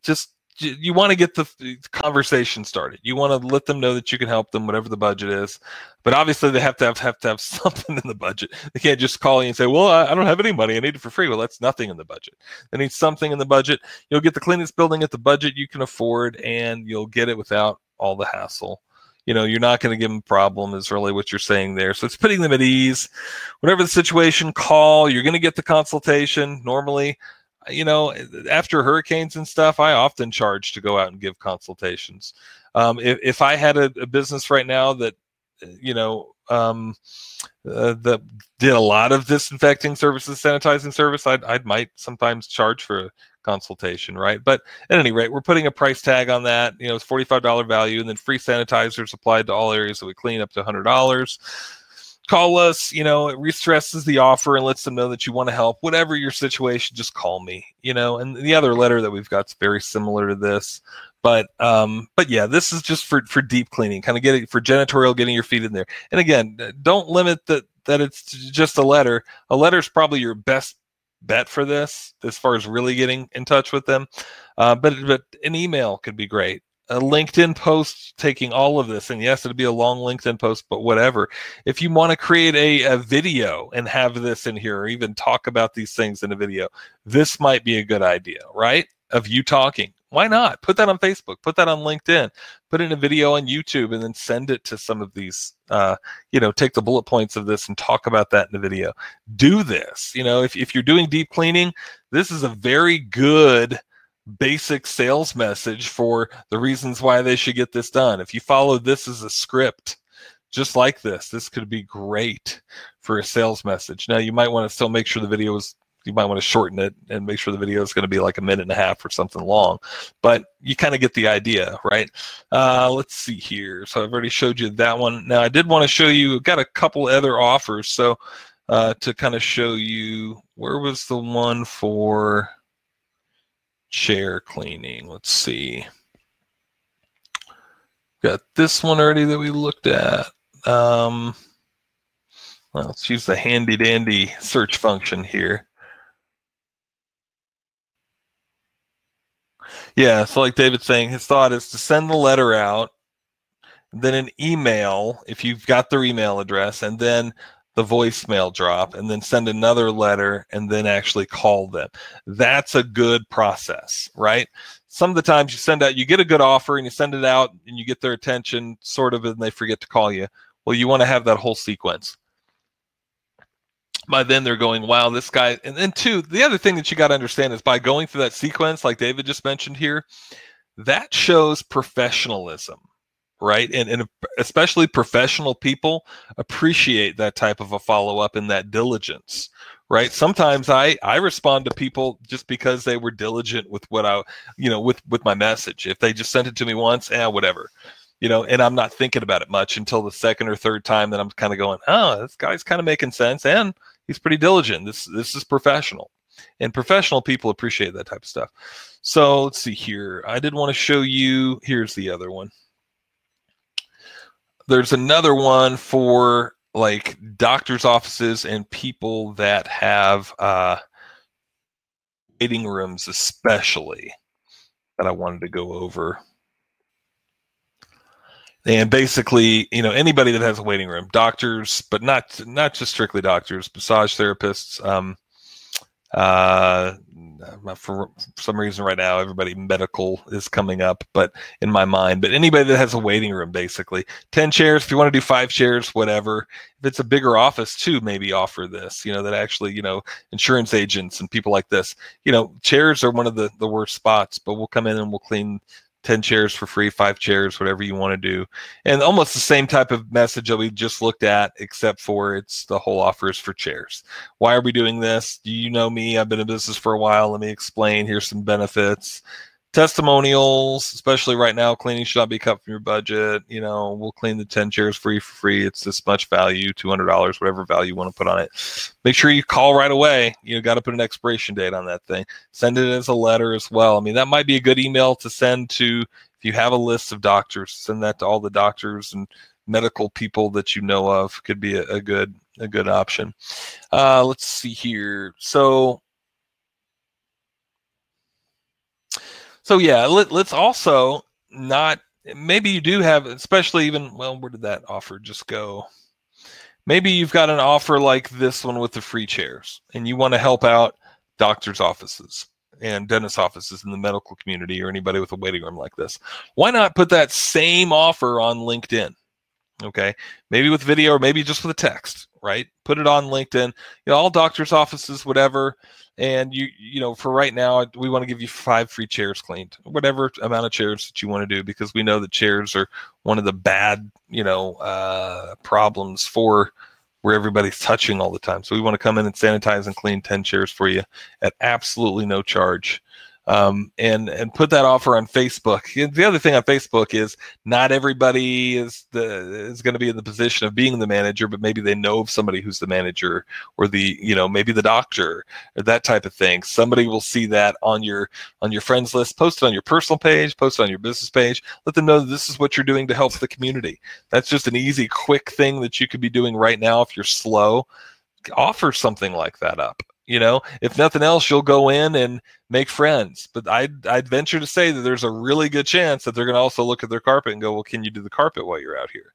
Just you want to get the conversation started. You want to let them know that you can help them, whatever the budget is. But obviously, they have to have, have to have something in the budget. They can't just call you and say, "Well, I, I don't have any money. I need it for free." Well, that's nothing in the budget. They need something in the budget. You'll get the cleanest building at the budget you can afford, and you'll get it without all the hassle. You know, you're not going to give them a problem. Is really what you're saying there. So it's putting them at ease. Whatever the situation, call. You're going to get the consultation. Normally, you know, after hurricanes and stuff, I often charge to go out and give consultations. Um, if, if I had a, a, business right now that, you know, um, uh, that did a lot of disinfecting services, sanitizing service, I'd, I might sometimes charge for a consultation, right? But at any rate, we're putting a price tag on that. You know, it's $45 value and then free sanitizers applied to all areas that we clean up to $100 call us you know it re-stresses the offer and lets them know that you want to help. Whatever your situation just call me you know and the other letter that we've got is very similar to this. But um but yeah this is just for for deep cleaning kind of getting for janitorial getting your feet in there. And again don't limit that that it's just a letter. A letter is probably your best bet for this as far as really getting in touch with them. Uh, but but an email could be great a LinkedIn post taking all of this, and yes, it'll be a long LinkedIn post, but whatever. If you want to create a, a video and have this in here, or even talk about these things in a video, this might be a good idea, right? Of you talking. Why not? Put that on Facebook, put that on LinkedIn, put in a video on YouTube, and then send it to some of these, uh, you know, take the bullet points of this and talk about that in the video. Do this. You know, if, if you're doing deep cleaning, this is a very good basic sales message for the reasons why they should get this done. If you follow this as a script, just like this, this could be great for a sales message. Now, you might want to still make sure the video is, you might want to shorten it and make sure the video is going to be like a minute and a half or something long, but you kind of get the idea, right? Uh, let's see here. So I've already showed you that one. Now, I did want to show you, I've got a couple other offers. So uh, to kind of show you, where was the one for, chair cleaning. Let's see. Got this one already that we looked at. Um, well, let's use the handy dandy search function here. Yeah, so like David's saying, his thought is to send the letter out, then an email if you've got their email address, and then the voicemail drop and then send another letter and then actually call them. That's a good process, right? Some of the times you send out, you get a good offer and you send it out and you get their attention sort of and they forget to call you. Well, you want to have that whole sequence. By then they're going, wow, this guy. And then, two, the other thing that you got to understand is by going through that sequence, like David just mentioned here, that shows professionalism right? And, and especially professional people appreciate that type of a follow up and that diligence, right? Sometimes I I respond to people just because they were diligent with what I, you know, with with my message. If they just sent it to me once, eh, whatever. You know, and I'm not thinking about it much until the second or third time that I'm kind of going, oh, this guy's kind of making sense, and he's pretty diligent. This this is professional, and professional people appreciate that type of stuff. So let's see here. I did want to show you. Here's the other one there's another one for like doctors' offices and people that have uh, waiting rooms, especially. that I wanted to go over. And basically, you know, anybody that has a waiting room, doctors, but not not just strictly doctors, massage therapists, um, uh, for some reason right now everybody medical is coming up but in my mind but anybody that has a waiting room basically 10 chairs if you want to do five chairs whatever. If it's a bigger office too maybe offer this you know that actually you know insurance agents and people like this you know chairs are one of the the worst spots but we'll come in and we'll clean 10 chairs for free, five chairs, whatever you want to do. And almost the same type of message that we just looked at, except for it's the whole offer is for chairs. Why are we doing this? Do you know me? I've been in business for a while. Let me explain. Here's some benefits testimonials, especially right now, cleaning should not be cut from your budget. You know, we'll clean the 10 chairs free for free. It's this much value, $200, whatever value you want to put on it. Make sure you call right away. You got to put an expiration date on that thing. Send it as a letter as well. I mean, that might be a good email to send to, if you have a list of doctors, send that to all the doctors and medical people that you know of could be a, a good, a good option. Uh, let's see here. So So yeah, let, let's also not. Maybe you do have, especially even. Well, where did that offer just go? Maybe you've got an offer like this one with the free chairs, and you want to help out doctors' offices and dentist offices in the medical community or anybody with a waiting room like this. Why not put that same offer on LinkedIn? Okay, maybe with video or maybe just with a text, right? Put it on LinkedIn. You know, all doctors' offices, whatever and you you know for right now we want to give you five free chairs cleaned whatever amount of chairs that you want to do because we know that chairs are one of the bad you know uh, problems for where everybody's touching all the time so we want to come in and sanitize and clean 10 chairs for you at absolutely no charge um, and and put that offer on Facebook. The other thing on Facebook is not everybody is the is going to be in the position of being the manager, but maybe they know of somebody who's the manager or the you know maybe the doctor or that type of thing. Somebody will see that on your on your friends list. Post it on your personal page. Post it on your business page. Let them know this is what you're doing to help the community. That's just an easy, quick thing that you could be doing right now if you're slow. Offer something like that up you know if nothing else you'll go in and make friends. But i'd i'd venture to say that there's a really good chance that they're going to also look at their carpet and go well can you do the carpet while you're out here?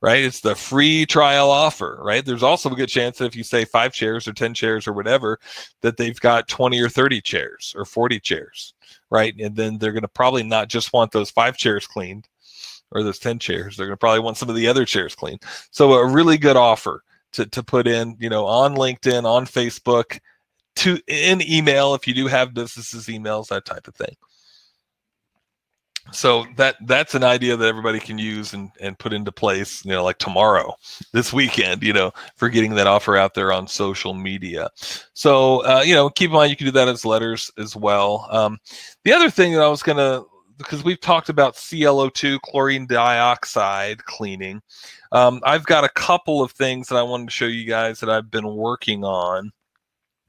Right? It's the free trial offer right? There's also a good chance that if you say five chairs or 10 chairs or whatever that they've got 20 or 30 chairs or 40 chairs right? And then they're going to probably not just want those five chairs cleaned or those 10 chairs. They're going to probably want some of the other chairs cleaned. So a really good offer to, to put in, you know, on LinkedIn, on Facebook, to in email if you do have businesses emails, that type of thing. So that that's an idea that everybody can use and, and put into place, you know, like tomorrow, this weekend, you know, for getting that offer out there on social media. So uh, you know, keep in mind you can do that as letters as well. Um, the other thing that I was gonna because we've talked about ClO2, chlorine dioxide cleaning. Um, I've got a couple of things that I wanted to show you guys that I've been working on.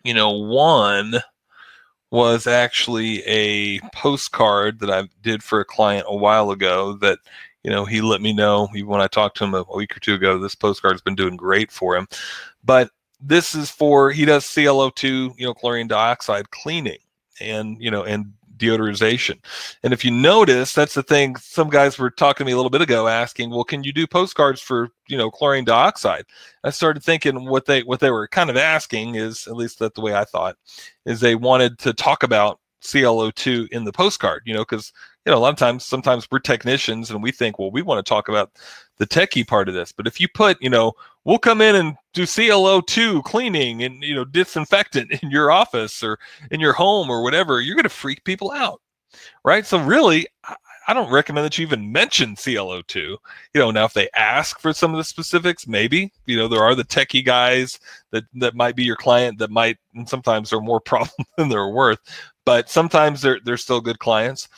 You know, one was actually a postcard that I did for a client a while ago that, you know, he let me know when I talked to him a week or two ago, this postcard has been doing great for him. But this is for, he does ClO2, you know, chlorine dioxide cleaning and, you know, and deodorization. And if you notice, that's the thing. Some guys were talking to me a little bit ago, asking, "Well, can you do postcards for you know chlorine dioxide?" I started thinking what they what they were kind of asking is, at least that's the way I thought, is they wanted to talk about ClO2 in the postcard. You know, because you know a lot of times, sometimes we're technicians and we think, well, we want to talk about the techie part of this. But if you put, you know, we'll come in and do ClO2 cleaning and you know disinfectant in your office or in your home or whatever, you're going to freak people out, right? So really, I don't recommend that you even mention ClO2. You know, now if they ask for some of the specifics, maybe you know there are the techie guys that that might be your client that might, and sometimes they're more problem than they're worth, but sometimes they're they're still good clients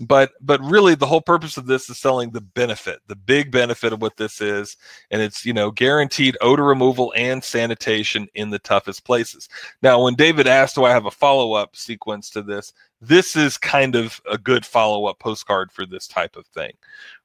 but but really the whole purpose of this is selling the benefit the big benefit of what this is and it's you know guaranteed odor removal and sanitation in the toughest places. Now when david asked do i have a follow-up sequence to this this is kind of a good follow-up postcard for this type of thing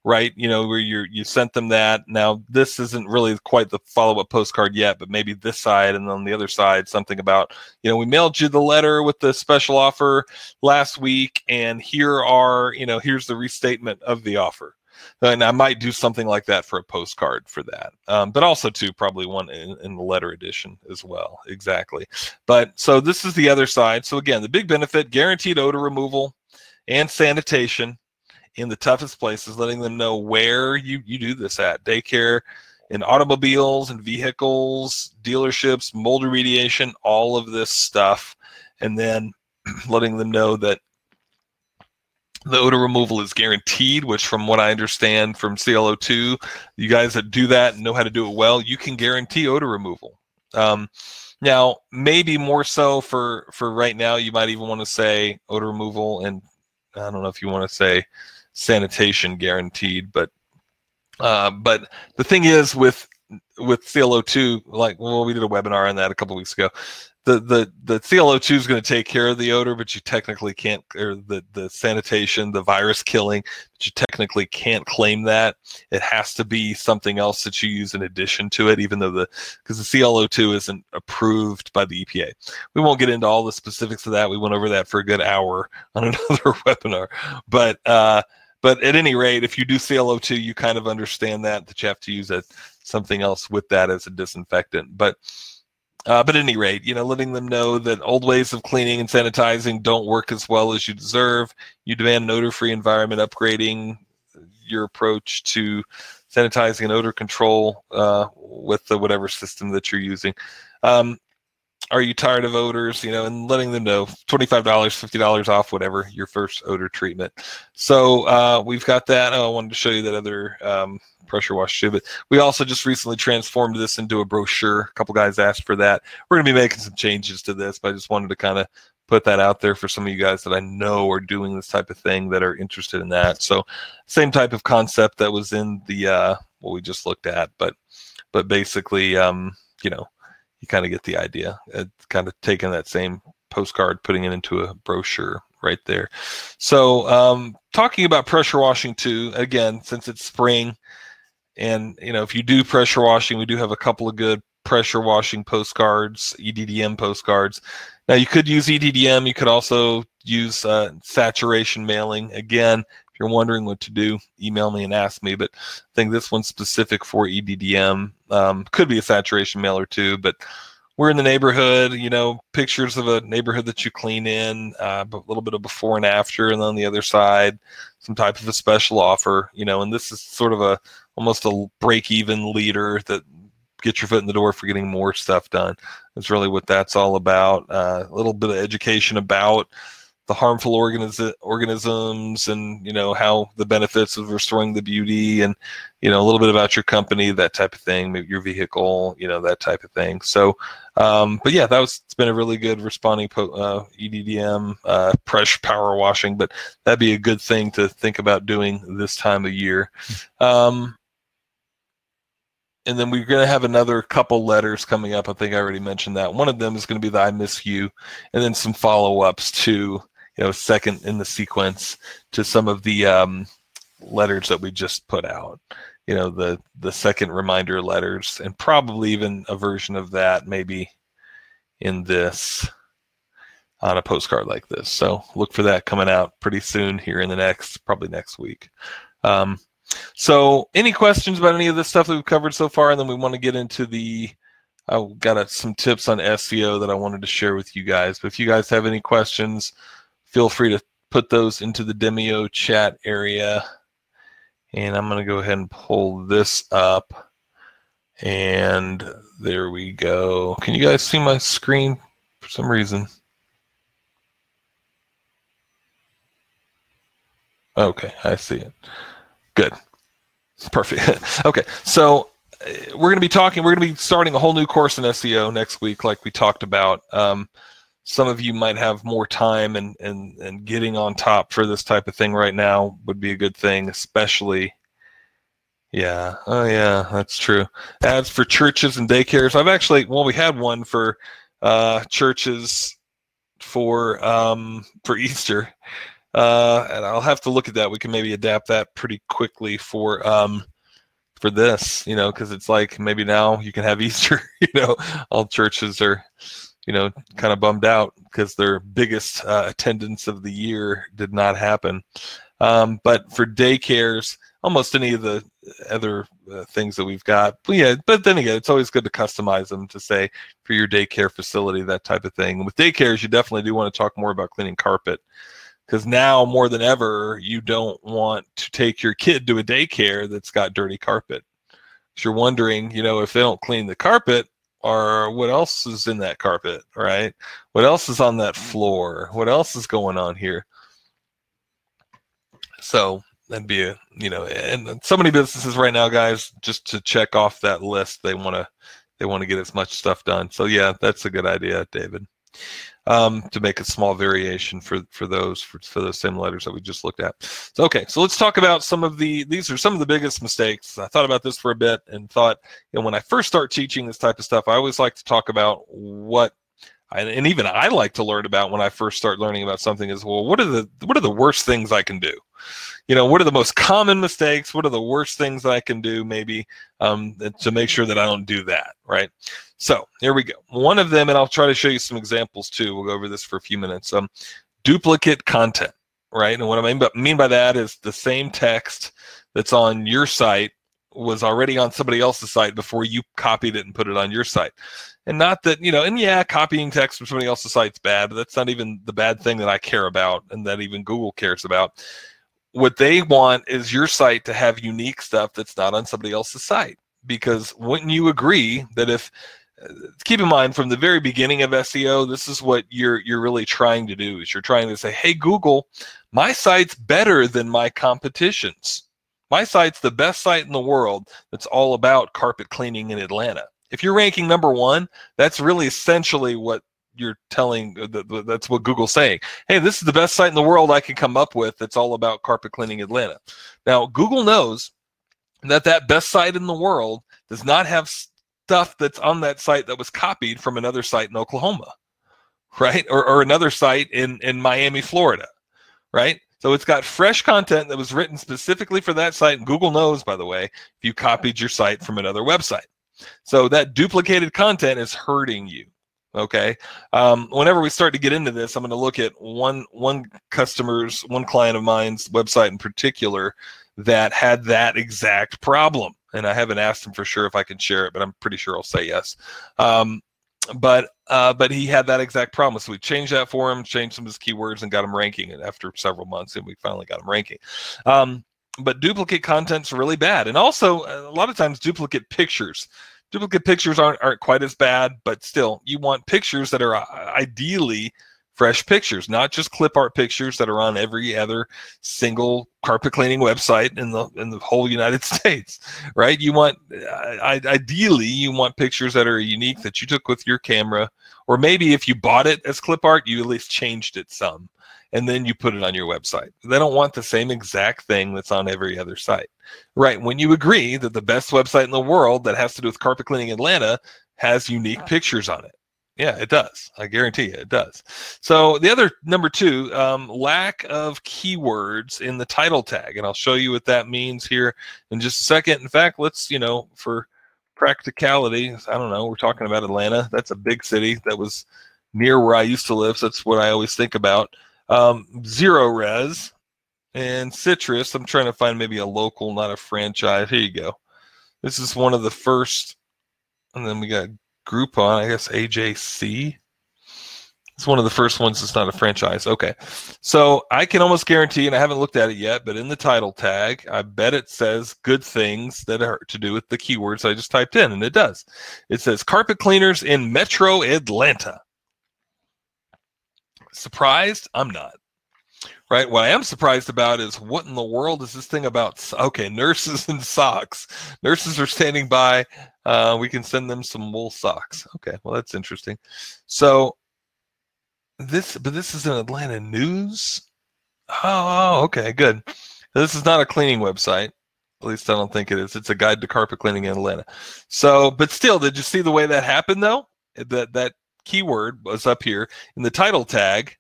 right? You know where you you sent them that. Now this isn't really quite the follow-up postcard yet but maybe this side and on the other side something about you know we mailed you the letter with the special offer last week and here are you know here's the restatement of the offer and I might do something like that for a postcard for that. Um, but also too probably one in, in, the letter edition as well. Exactly. But so this is the other side. So again, the big benefit: guaranteed odor removal and sanitation in the toughest places, letting them know where you you do this at daycare. In automobiles and vehicles, dealerships, mold remediation, all of this stuff, and then letting them know that the odor removal is guaranteed, which, from what I understand from CLO2, you guys that do that and know how to do it well, you can guarantee odor removal. Um, now, maybe more so for for right now, you might even want to say odor removal, and I don't know if you want to say sanitation guaranteed, but uh, but the thing is with with CLO2, like well, we did a webinar on that a couple weeks ago the the the CLO2 is going to take care of the odor, but you technically can't, or the the sanitation, the virus killing, but you technically can't claim that. It has to be something else that you use in addition to it, even though the because the CLO2 isn't approved by the EPA. We won't get into all the specifics of that. We went over that for a good hour on another webinar, but uh, but at any rate, if you do CLO2, you kind of understand that that you have to use a, something else with that as a disinfectant, but uh, but at any rate, you know, letting them know that old ways of cleaning and sanitizing don't work as well as you deserve. You demand an odor-free environment, upgrading your approach to sanitizing and odor control uh, with the whatever system that you're using. Um, are you tired of odors? You know, and letting them know $25, $50 off, whatever your first odor treatment. So uh, we've got that. Oh, I wanted to show you that other um, pressure wash too. But we also just recently transformed this into a brochure. A couple guys asked for that. We're going to be making some changes to this, but I just wanted to kind of put that out there for some of you guys that I know are doing this type of thing that are interested in that. So same type of concept that was in the uh, what we just looked at, but but basically, um, you know, you kind of get the idea. It's kind of taking that same postcard, putting it into a brochure right there. So um, talking about pressure washing too, again, since it's spring, and you know, if you do pressure washing, we do have a couple of good pressure washing postcards, EDDM postcards. Now you could use EDDM. You could also use uh, saturation mailing. Again, you're wondering what to do, email me and ask me. But I think this one's specific for EDDM. Um, could be a saturation mailer too, but we're in the neighborhood, you know, pictures of a neighborhood that you clean in, uh, a little bit of before and after, and on the other side, some type of a special offer, you know, and this is sort of a almost a break even leader that get your foot in the door for getting more stuff done. That's really what that's all about. Uh, a little bit of education about the harmful organism, organisms and you know how the benefits of restoring the beauty and you know a little bit about your company that type of thing maybe your vehicle you know that type of thing so um, but yeah that was it's been a really good responding po- uh, EDDM uh, pressure power washing but that'd be a good thing to think about doing this time of year um, and then we're going to have another couple letters coming up. I think I already mentioned that. One of them is going to be the I miss you, and then some follow ups to you know second in the sequence to some of the um, letters that we just put out. You know the the second reminder letters and probably even a version of that maybe in this on a postcard like this. So look for that coming out pretty soon here in the next probably next week. Um, so any questions about any of this stuff that we've covered so far? And then we want to get into the i got a, some tips on seo that i wanted to share with you guys. But if you guys have any questions feel free to put those into the Demio chat area. And I'm going to go ahead and pull this up. And there we go. Can you guys see my screen for some reason? Okay, I see it. Good. Perfect. okay, so uh, we're going to be talking, we're going to be starting a whole new course in SEO next week, like we talked about. Um, some of you might have more time and, and, and getting on top for this type of thing right now would be a good thing, especially. Yeah. Oh, yeah, that's true. Ads for churches and daycares. I've actually, well, we had one for uh, churches for um, for Easter, uh, and I'll have to look at that. We can maybe adapt that pretty quickly for um, for this, you know, because it's like maybe now you can have Easter. You know, all churches are, you know, kind of bummed out because their biggest uh, attendance of the year did not happen. Um, but for daycares, almost any of the other uh, things that we've got. But yeah, but then again, it's always good to customize them to say for your daycare facility, that type of thing. With daycares, you definitely do want to talk more about cleaning carpet because now more than ever, you don't want to take your kid to a daycare that's got dirty carpet. Because you're wondering, you know, if they don't clean the carpet, or what else is in that carpet, right? What else is on that mm-hmm. floor? What else is going on here? So that'd be a you know and so many businesses right now guys just to check off that list they want to they want to get as much stuff done so yeah that's a good idea david um, to make a small variation for for those for, for those same letters that we just looked at so okay so let's talk about some of the these are some of the biggest mistakes i thought about this for a bit and thought you know when i first start teaching this type of stuff i always like to talk about what and even I like to learn about when I first start learning about something is well, what are the what are the worst things I can do? You know, what are the most common mistakes? What are the worst things I can do maybe um, to make sure that I don't do that, right? So here we go. One of them, and I'll try to show you some examples too. We'll go over this for a few minutes. Um, duplicate content, right? And what I mean by, mean by that is the same text that's on your site was already on somebody else's site before you copied it and put it on your site. And not that, you know, and yeah, copying text from somebody else's site's bad, but that's not even the bad thing that I care about and that even Google cares about. What they want is your site to have unique stuff that's not on somebody else's site. Because wouldn't you agree that if uh, keep in mind from the very beginning of SEO, this is what you're you're really trying to do is you're trying to say, hey Google, my site's better than my competition's. My site's the best site in the world that's all about carpet cleaning in Atlanta if you're ranking number one, that's really essentially what you're telling. Uh, that's what Google's saying. Hey, this is the best site in the world I can come up with. That's all about carpet cleaning Atlanta. Now, Google knows that that best site in the world does not have stuff that's on that site that was copied from another site in Oklahoma, right? Or, or another site in in Miami, Florida, right? So it's got fresh content that was written specifically for that site. And Google knows, by the way, if you copied your site from another website. So that duplicated content is hurting you. Okay. Um, whenever we start to get into this, I'm going to look at one one customer's one client of mine's website in particular that had that exact problem. And I haven't asked him for sure if I can share it, but I'm pretty sure I'll say yes. Um, but uh, but he had that exact problem. So we changed that for him, changed some of his keywords, and got him ranking. And after several months, and we finally got him ranking. Um, but duplicate content's really bad. And also, a lot of times, duplicate pictures. Duplicate pictures aren't, aren't quite as bad, but still, you want pictures that are uh, ideally fresh pictures, not just clip art pictures that are on every other single carpet cleaning website in the in the whole United States, right? You want uh, ideally you want pictures that are unique that you took with your camera, or maybe if you bought it as clip art, you at least changed it some and then you put it on your website. They don't want the same exact thing that's on every other site. Right. When you agree that the best website in the world that has to do with carpet cleaning Atlanta has unique pictures on it. Yeah, it does. I guarantee you it does. So the other number two, um, lack of keywords in the title tag. And I'll show you what that means here in just a second. In fact, let's, you know, for practicality, I don't know, we're talking about Atlanta. That's a big city that was near where I used to live. So that's what I always think about um, Zerorez and Citrus. I'm trying to find maybe a local, not a franchise. Here you go. This is one of the first, and then we got Groupon. I guess AJC. It's one of the first ones that's not a franchise. Okay. So I can almost guarantee, and I haven't looked at it yet, but in the title tag, I bet it says good things that are to do with the keywords I just typed in, and it does. It says carpet cleaners in Metro Atlanta. Surprised? I'm not. Right. What I am surprised about is what in the world is this thing about? Okay, nurses and socks. Nurses are standing by. Uh, we can send them some wool socks. Okay, well that's interesting. So this, but this is an Atlanta News. Oh, okay, good. This is not a cleaning website. At least I don't think it is. It's a guide to carpet cleaning in Atlanta. So, but still, did you see the way that happened though? That that keyword was up here in the title tag.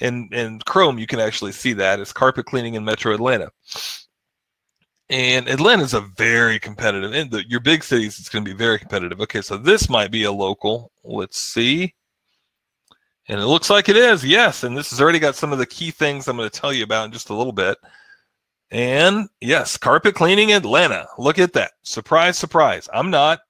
And in Chrome, you can actually see that it's carpet cleaning in Metro Atlanta. And Atlanta is a very competitive. In your big cities, it's going to be very competitive. Okay, so this might be a local. Let's see. And it looks like it is, yes. And this has already got some of the key things I'm going to tell you about in just a little bit. And yes, carpet cleaning Atlanta. Look at that. Surprise, surprise. I'm not.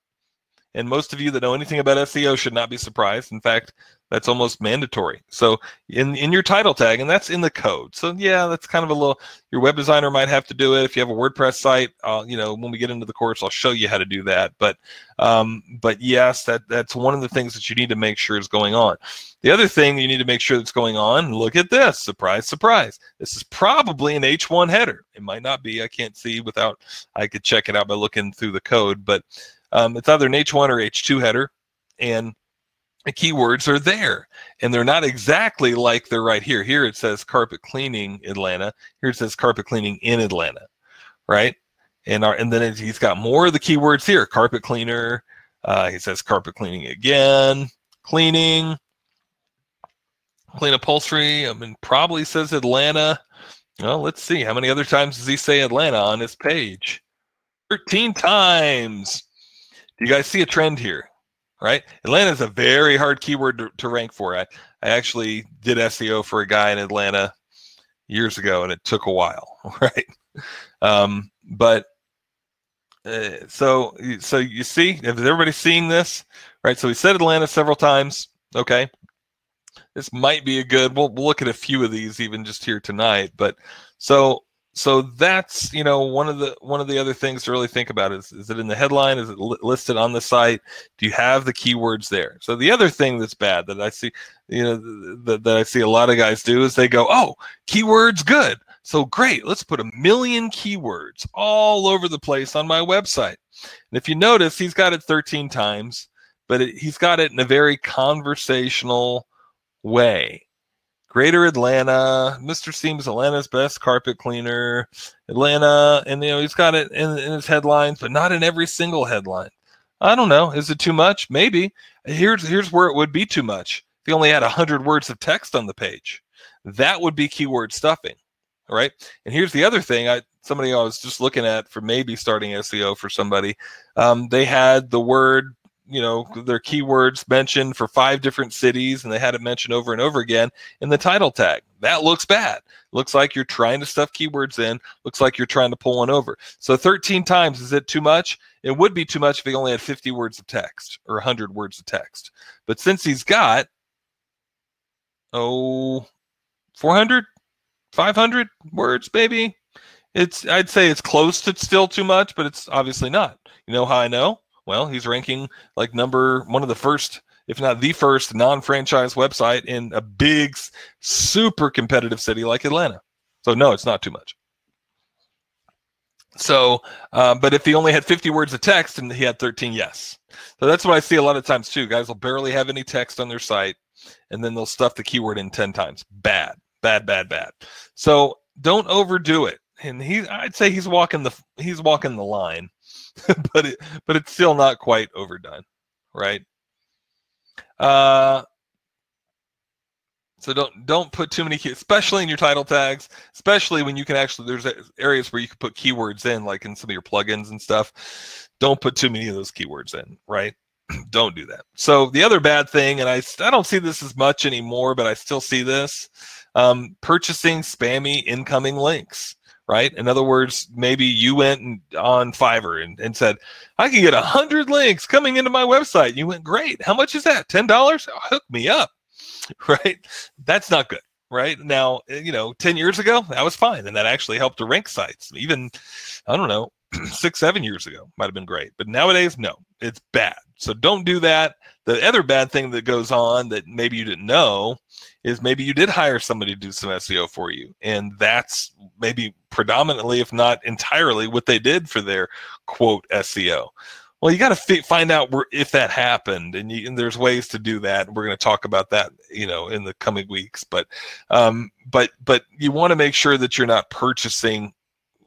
And most of you that know anything about SEO should not be surprised. In fact, that's almost mandatory. So in in your title tag, and that's in the code. So yeah, that's kind of a little. Your web designer might have to do it. If you have a WordPress site, uh, you know, when we get into the course, I'll show you how to do that. But um, but yes, that that's one of the things that you need to make sure is going on. The other thing you need to make sure that's going on. Look at this. Surprise, surprise. This is probably an H1 header. It might not be. I can't see without. I could check it out by looking through the code, but um, it's either an H1 or H2 header, and the keywords are there and they're not exactly like they're right here. Here it says carpet cleaning Atlanta. Here it says carpet cleaning in Atlanta, right? And our and then he's got more of the keywords here: carpet cleaner. Uh, he says carpet cleaning again, cleaning, clean upholstery. I mean, probably says Atlanta. Well, let's see. How many other times does he say Atlanta on his page? 13 times. You guys see a trend here? right? Atlanta is a very hard keyword to, to, rank for. I, I actually did SEO for a guy in Atlanta years ago, and it took a while, right? Um, but uh, so so you see, is everybody seeing this, right? So we said Atlanta several times. Okay, this might be a good. We'll, we'll look at a few of these even just here tonight. But so so that's you know one of the one of the other things to really think about is is it in the headline? Is it li- listed on the site? Do you have the keywords there? So the other thing that's bad that i see you know that, that i see a lot of guys do is they go oh keywords good. So great. Let's put a million keywords all over the place on my website. And if you notice he's got it 13 times but it, he's got it in a very conversational way Greater Atlanta, Mr. Seems Atlanta's best carpet cleaner, Atlanta, and you know he's got it in, in his headlines, but not in every single headline. I don't know. Is it too much? Maybe. Here's here's where it would be too much. If you only had hundred words of text on the page, that would be keyword stuffing, right? And here's the other thing. I somebody I was just looking at for maybe starting SEO for somebody. Um, they had the word you know their keywords mentioned for five different cities and they had it mentioned over and over again in the title tag. That looks bad. Looks like you're trying to stuff keywords in. Looks like you're trying to pull one over. So 13 times is it too much? It would be too much if he only had 50 words of text or 100 words of text. But since he's got oh 400 500 words maybe? It's i'd say it's close to still too much but it's obviously not. You know how i know well, he's ranking like number one of the first, if not the first, non franchise website in a big, super competitive city like Atlanta. So, no, it's not too much. So, uh, but if he only had 50 words of text and he had 13, yes. So that's what I see a lot of times too. Guys will barely have any text on their site and then they'll stuff the keyword in 10 times. Bad, bad, bad, bad. So don't overdo it. And he, I'd say he's walking the, he's walking the line but it, but it's still not quite overdone, right? Uh, so don't don't put too many, especially in your title tags, especially when you can actually there's areas where you can put keywords in, like in some of your plugins and stuff. Don't put too many of those keywords in, right? don't do that. So the other bad thing, and I I don't see this as much anymore, but I still see this, um, purchasing spammy incoming links right? In other words, maybe you went on Fiverr and, and said, I can get a hundred links coming into my website. You went, great. How much is that? Ten dollars? Oh, hook me up, right? That's not good, right? Now, eh, you know, ten years ago that was fine, and that actually helped to rank sites. Even, I don't know, six, seven years ago might have been great, but nowadays, no, it's bad. So don't do that. The other bad thing that goes on that maybe you didn't know is maybe you did hire somebody to do some SEO for you. And that's maybe predominantly, if not entirely, what they did for their quote SEO. Well, you got to f- find out where, if that happened, and, you, and, there's ways to do that. We're going to talk about that, you know, in the coming weeks. But, um, but, but you want to make sure that you're not purchasing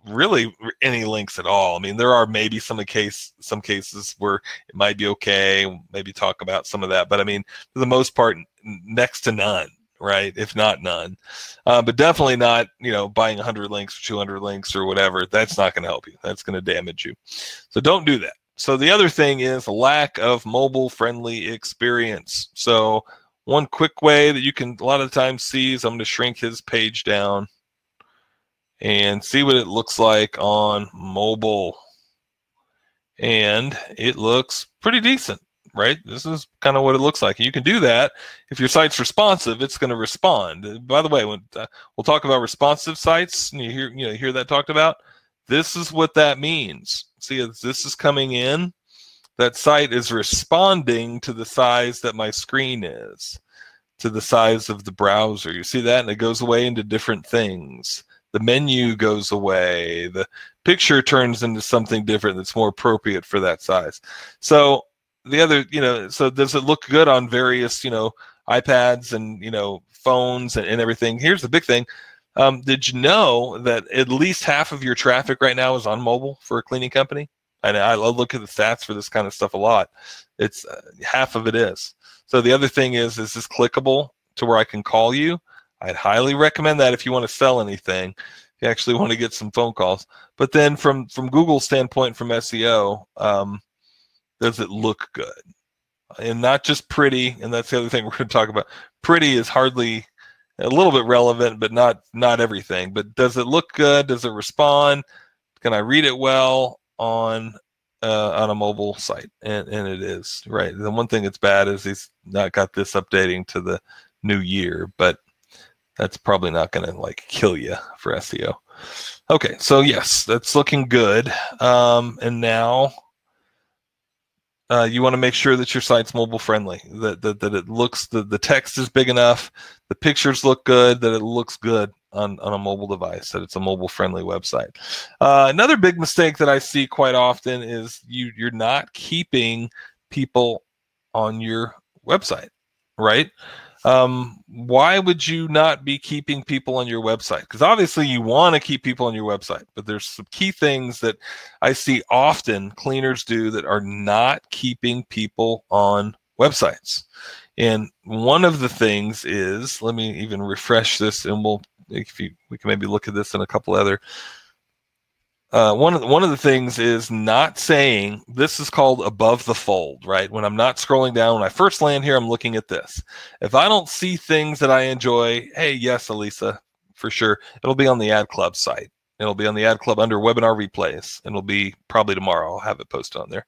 really any links at all. I mean, there are maybe some case some cases where it might be okay. Maybe talk about some of that, but I mean, for the most part, next to none, right? If not none, uh, but definitely not. You know, buying 100 links or 200 links or whatever. That's not going to help you. That's going to damage you. So don't do that. So the other thing is lack of mobile friendly experience. So one quick way that you can a lot of times see is I'm going to shrink his page down and see what it looks like on mobile. And it looks pretty decent, right? This is kind of what it looks like. You can do that if your site's responsive. It's going to respond. By the way, when uh, we'll talk about responsive sites, and you hear you know hear that talked about. This is what that means. See, this is coming in, that site is responding to the size that my screen is, to the size of the browser. You see that, and it goes away into different things the menu goes away the picture turns into something different that's more appropriate for that size so the other you know so does it look good on various you know ipads and you know phones and, and everything? Here's the big thing. Um, did you know that at least half of your traffic right now is on mobile for a cleaning company? And i look at the stats for this kind of stuff a lot. It's uh, half of it is. So the other thing is is this clickable to where i can call you? I'd highly recommend that if you want to sell anything, If you actually want to get some phone calls. But then from from Google's standpoint, from SEO, um, does it look good? And not just pretty. And that's the other thing we're going to talk about. Pretty is hardly a little bit relevant, but not not everything. But does it look good? Does it respond? Can I read it well on uh, on a mobile site? And and it is right. The one thing that's bad is he's not got this updating to the new year, but that's probably not going to like kill you for SEO. Okay, so yes, that's looking good. Um, and now uh, you want to make sure that your site's mobile friendly, that, that, that it looks, the, the text is big enough, the pictures look good, that it looks good on, on a mobile device, that it's a mobile friendly website. Uh, another big mistake that I see quite often is you, you're not keeping people on your website, right? Um, why would you not be keeping people on your website? Because obviously you want to keep people on your website, but there's some key things that I see often cleaners do that are not keeping people on websites. And one of the things is, let me even refresh this, and we'll if you we can maybe look at this in a couple other uh, one of the, one of the things is not saying this is called above the fold, right? When I'm not scrolling down, when I first land here, I'm looking at this. If I don't see things that I enjoy, hey, yes, Elisa, for sure, it'll be on the Ad Club site. It'll be on the Ad Club under webinar replays, and it'll be probably tomorrow. I'll have it posted on there.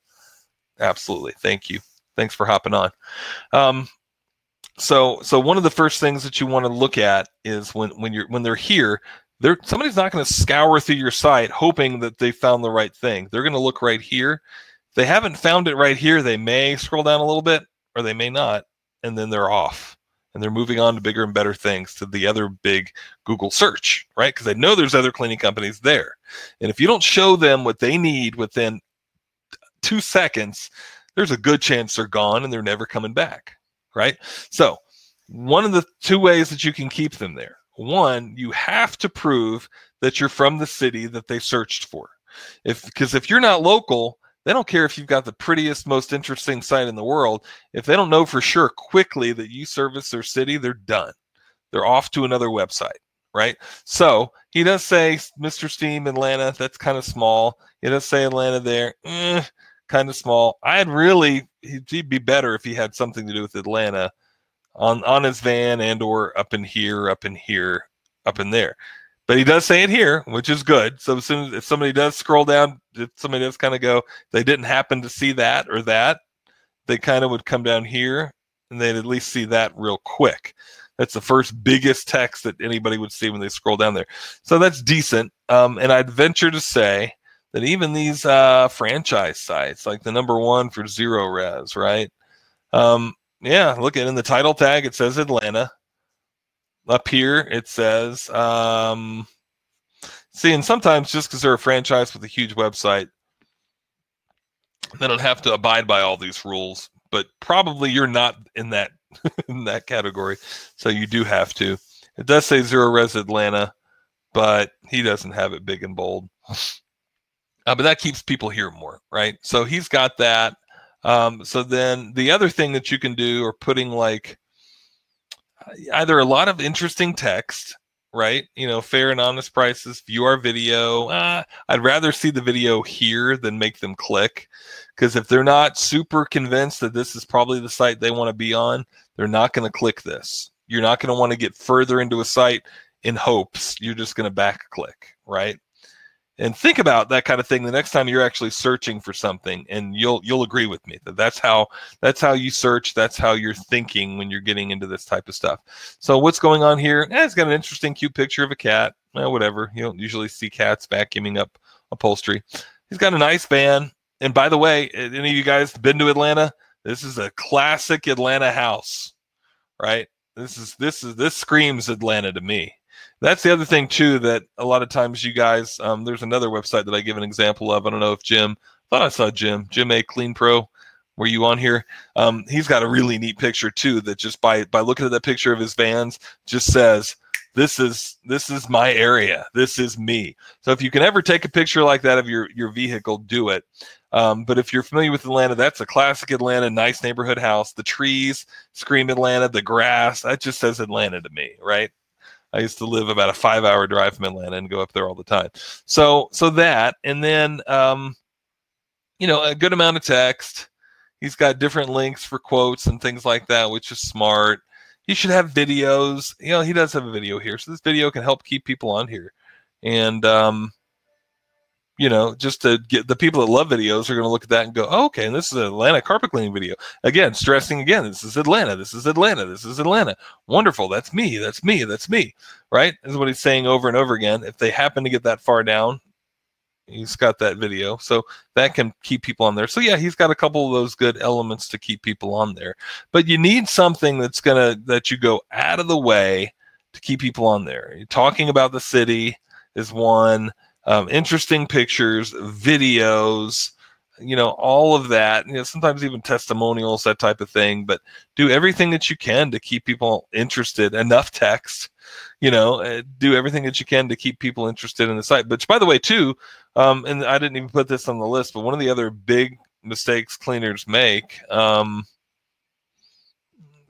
Absolutely, thank you. Thanks for hopping on. Um, so, so one of the first things that you want to look at is when when you're when they're here, they're somebody's not going to scour through your site hoping that they found the right thing. They're going to look right here. If they haven't found it right here, they may scroll down a little bit or they may not, and then they're off. And they're moving on to bigger and better things to the other big Google search, right? Because they know there's other cleaning companies there. And if you don't show them what they need within two seconds, there's a good chance they're gone and they're never coming back, right? So, one of the two ways that you can keep them there one, you have to prove that you're from the city that they searched for. If because if you're not local, they don't care if you've got the prettiest, most interesting site in the world. If they don't know for sure quickly that you service their city, they're done. They're off to another website, right? So he does say Mr. Steam Atlanta. That's kind of small. He does say Atlanta there. Eh, kind of small. I'd really he'd be better if he had something to do with Atlanta on on his van and or up in here, up in here, up in there. But he does say it here, which is good. So as soon as if somebody does scroll down, if somebody does kind of go, they didn't happen to see that or that, they kind of would come down here and they'd at least see that real quick. That's the first biggest text that anybody would see when they scroll down there. So that's decent. Um, and I'd venture to say that even these uh, franchise sites, like the number one for Zerorez, right? Um, yeah, look at in the title tag it says Atlanta. Up here it says um see and sometimes just because they're a franchise with a huge website, they don't have to abide by all these rules. But probably you're not in that in that category. So you do have to. It does say Zerorez Atlanta. but he doesn't have it big and bold. Uh, but that keeps people here more, right? So he's got that. Um, so then the other thing that you can do are putting like either a lot of interesting text, right? You know, fair and honest prices, view our video. Uh, I'd rather see the video here than make them click. Because if they're not super convinced that this is probably the site they want to be on, they're not going to click this. You're not going to want to get further into a site in hopes. You're just going to back click, right? And think about that kind of thing the next time you're actually searching for something and you'll you'll agree with me that that's how that's how you search that's how you're thinking when you're getting into this type of stuff. So what's going on here? Eh, it's got an interesting cute picture of a cat. Eh, whatever. You don't usually see cats vacuuming up upholstery. He's got a nice van. And by the way any of you guys been to atlanta? This is a classic atlanta house right? This is this is this screams atlanta to me that's the other thing too that a lot of times you guys um, there's another website that i give an example of. I don't know if jim I thought i saw jim jim a. Clean pro. Were you on here? Um, he's got a really neat picture too that just by by looking at that picture of his vans just says this is this is my area. This is me. So if you can ever take a picture like that of your your vehicle do it. Um, but if you're familiar with atlanta that's a classic atlanta nice neighborhood house. The trees scream atlanta the grass that just says atlanta to me right I used to live about a five hour drive from Atlanta and go up there all the time. So so that and then um, you know a good amount of text. He's got different links for quotes and things like that, which is smart. He should have videos. You know, he does have a video here, so this video can help keep people on here. And um, you know, just to get the people that love videos are going to look at that and go, oh, okay, and this is an Atlanta carpet cleaning video. Again, stressing again, this is Atlanta, this is Atlanta, this is Atlanta. Wonderful. That's me. That's me. That's me. Right? This is what he's saying over and over again. If they happen to get that far down, he's got that video. So that can keep people on there. So yeah, he's got a couple of those good elements to keep people on there. But you need something that's going to, that you go out of the way to keep people on there. Talking about the city is one um, interesting pictures, videos, you know, all of that. You know, sometimes even testimonials, that type of thing. But do everything that you can to keep people interested. Enough text, you know, uh, do everything that you can to keep people interested in the site. Which, by the way, too, um, and I didn't even put this on the list, but one of the other big mistakes cleaners make, um,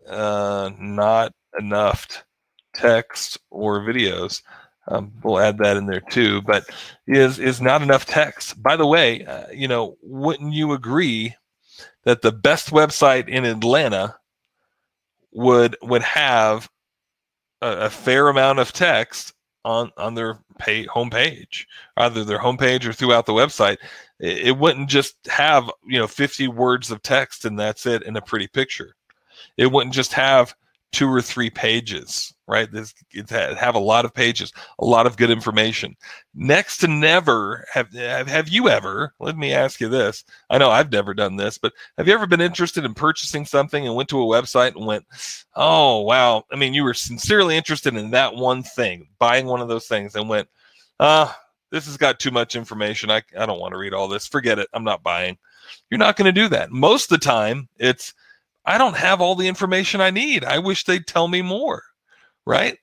uh, not enough text or videos. Um, we'll add that in there too. But is is not enough text. By the way, uh, you know, wouldn't you agree that the best website in Atlanta would would have a, a fair amount of text on on their pay homepage, either their homepage or throughout the website. It, it wouldn't just have you know 50 words of text and that's it in a pretty picture. It wouldn't just have two or three pages, right? This it have a lot of pages, a lot of good information. Next to never have have you ever? Let me ask you this. I know I've never done this, but have you ever been interested in purchasing something and went to a website and went, "Oh wow!" I mean, you were sincerely interested in that one thing, buying one of those things, and went, "Ah." Uh, this has got too much information. I, I don't want to read all this. Forget it. I'm not buying. You're not going to do that. Most of the time, it's I don't have all the information I need. I wish they'd tell me more, right?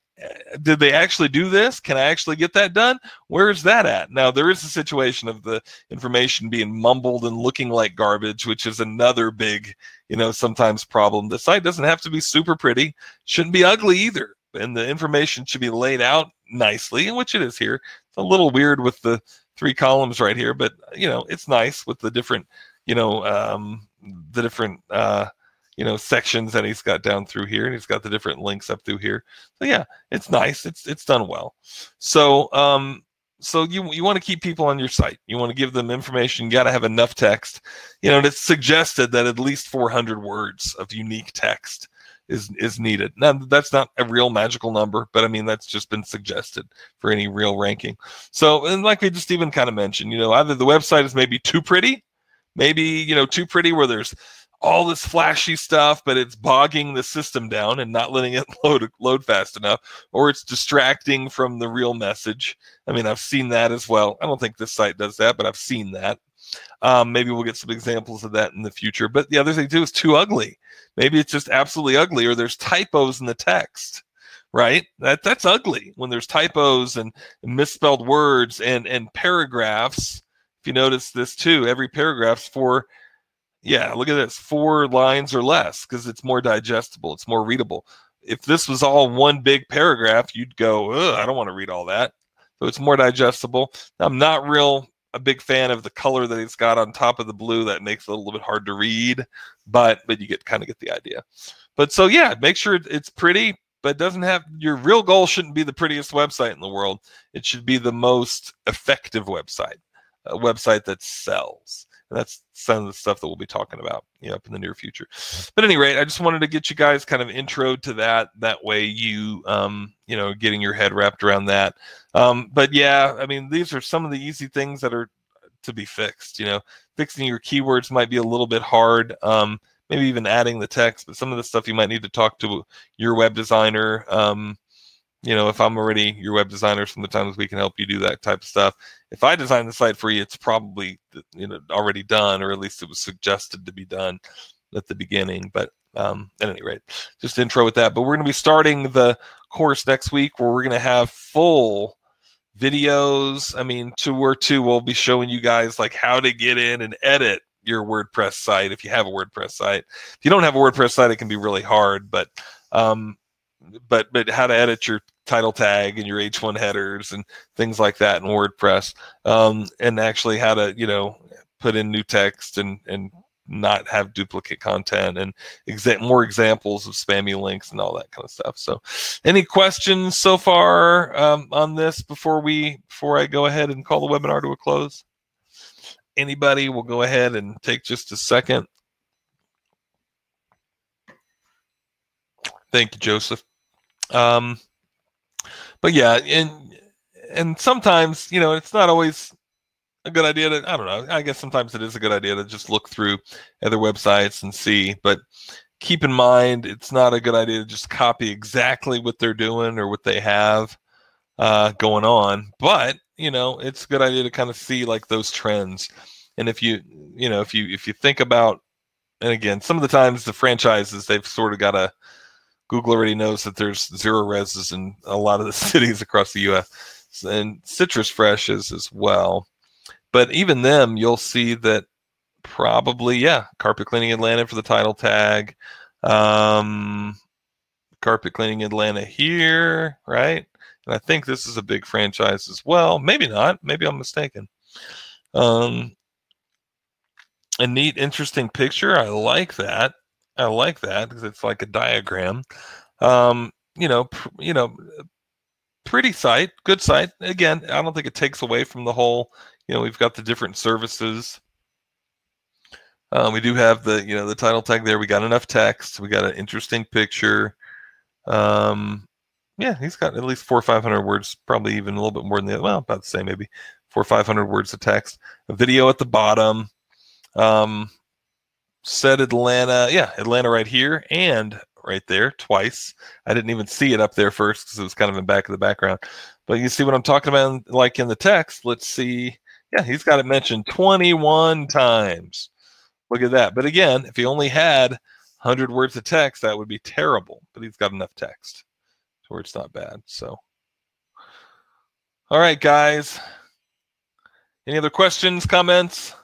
Did they actually do this? Can I actually get that done? Where is that at? Now, there is a situation of the information being mumbled and looking like garbage, which is another big, you know, sometimes problem. The site doesn't have to be super pretty, shouldn't be ugly either. And the information should be laid out nicely, which it is here. It's a little weird with the three columns right here, but, you know, it's nice with the different, you know, um, the different, uh, you know sections that he's got down through here and he's got the different links up through here. So yeah it's nice. It's it's done well. So um so you you want to keep people on your site. You want to give them information. You got to have enough text. You know and it's suggested that at least 400 words of unique text is is needed. Now that's not a real magical number but i mean that's just been suggested for any real ranking. So and like we just even kind of mentioned you know either the website is maybe too pretty maybe you know too pretty where there's all this flashy stuff, but it's bogging the system down and not letting it load load fast enough, or it's distracting from the real message. I mean, I've seen that as well. I don't think this site does that, but I've seen that. Um, maybe we'll get some examples of that in the future. But the other thing too is too ugly. Maybe it's just absolutely ugly, or there's typos in the text, right? That that's ugly when there's typos and misspelled words and and paragraphs. If you notice this too, every paragraph's for yeah, look at this, four lines or less because it's more digestible, it's more readable. If this was all one big paragraph, you'd go, I don't want to read all that. So it's more digestible. I'm not real a big fan of the color that it's got on top of the blue. That makes it a little bit hard to read, but but you get kind of get the idea. But so yeah, make sure it's pretty, but doesn't have your real goal shouldn't be the prettiest website in the world. It should be the most effective website, a website that sells. And that's some of the stuff that we'll be talking about you know, up in the near future. But at any rate, I just wanted to get you guys kind of intro to that. That way, you um, you know, getting your head wrapped around that. Um, but yeah, I mean, these are some of the easy things that are to be fixed. You know, fixing your keywords might be a little bit hard. Um, maybe even adding the text, but some of the stuff you might need to talk to your web designer. Um, you know, if I'm already your web designer, sometimes we can help you do that type of stuff. If I design the site for you, it's probably you know already done, or at least it was suggested to be done at the beginning. But um, at any rate, just intro with that. But we're going to be starting the course next week, where we're going to have full videos. I mean, two or two, we'll be showing you guys like how to get in and edit your WordPress site if you have a WordPress site. If you don't have a WordPress site, it can be really hard, but um, but but how to edit your title tag and your H1 headers and things like that in WordPress, um, and actually how to you know put in new text and and not have duplicate content and exa- more examples of spammy links and all that kind of stuff. So, any questions so far um, on this before we before I go ahead and call the webinar to a close? Anybody will go ahead and take just a second. Thank you, Joseph. Um, but yeah, and and sometimes you know it's not always a good idea to I don't know. I guess sometimes it is a good idea to just look through other websites and see, but keep in mind it's not a good idea to just copy exactly what they're doing or what they have uh, going on. But you know, it's a good idea to kind of see like those trends. And if you you know if you if you think about and again, some of the times the franchises they've sort of got a Google already knows that there's Zerorezes in a lot of the cities across the U.S. and Citrus Fresh is as well. But even them, you'll see that probably yeah, carpet cleaning Atlanta for the title tag, um, carpet cleaning Atlanta here, right? And I think this is a big franchise as well. Maybe not. Maybe I'm mistaken. Um, a neat, interesting picture. I like that. I like that because it's like a diagram. Um, you know, pr- you know, pretty site, good site. Again, I don't think it takes away from the whole. You know, we've got the different services. Um, we do have the you know the title tag there. We got enough text. We got an interesting picture. Um, yeah, he's got at least four or five hundred words, probably even a little bit more than the well, about the same maybe four or five hundred words of text. A video at the bottom. Um, said Atlanta. Yeah, Atlanta right here and right there twice. I didn't even see it up there first because it was kind of in back of the background. But you see what I'm talking about, like in the text. Let's see. Yeah, he's got it mentioned 21 times. Look at that. But again, if he only had 100 words of text, that would be terrible. But he's got enough text where it's not bad. So, all right, guys. Any other questions, comments?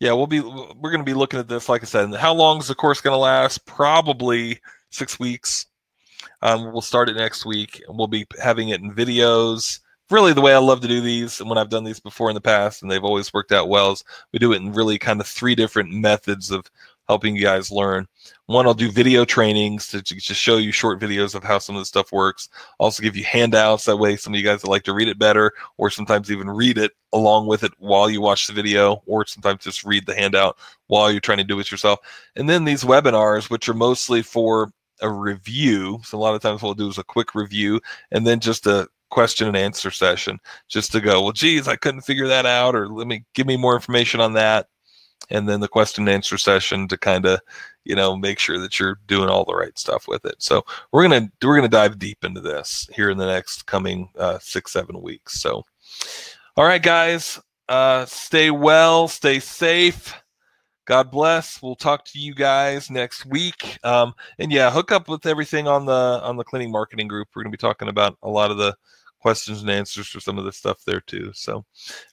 Yeah, we'll be we're going to be looking at this. Like I said, how long is the course going to last? Probably six weeks. Um, we'll start it next week, and we'll be having it in videos. Really, the way I love to do these, and when I've done these before in the past, and they've always worked out well, is we do it in really kind of three different methods of helping you guys learn. One, I'll do video trainings to just show you short videos of how some of the stuff works. Also give you handouts. That way, some of you guys that like to read it better, or sometimes even read it along with it while you watch the video, or sometimes just read the handout while you're trying to do it yourself. And then these webinars, which are mostly for a review. So a lot of times what we'll do is a quick review and then just a question and answer session just to go, well, geez, I couldn't figure that out, or let me give me more information on that and then the question and answer session to kind of you know make sure that you're doing all the right stuff with it so we're gonna we're gonna dive deep into this here in the next coming uh, six seven weeks so all right guys uh, stay well stay safe God bless. We'll talk to you guys next week. Um, and yeah, hook up with everything on the on the cleaning marketing group. We're to be talking about a lot of the questions and answers for some of the stuff there too. So, all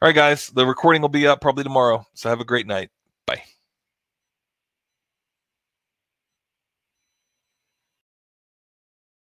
right, guys, the recording will be up probably tomorrow. So have a great night.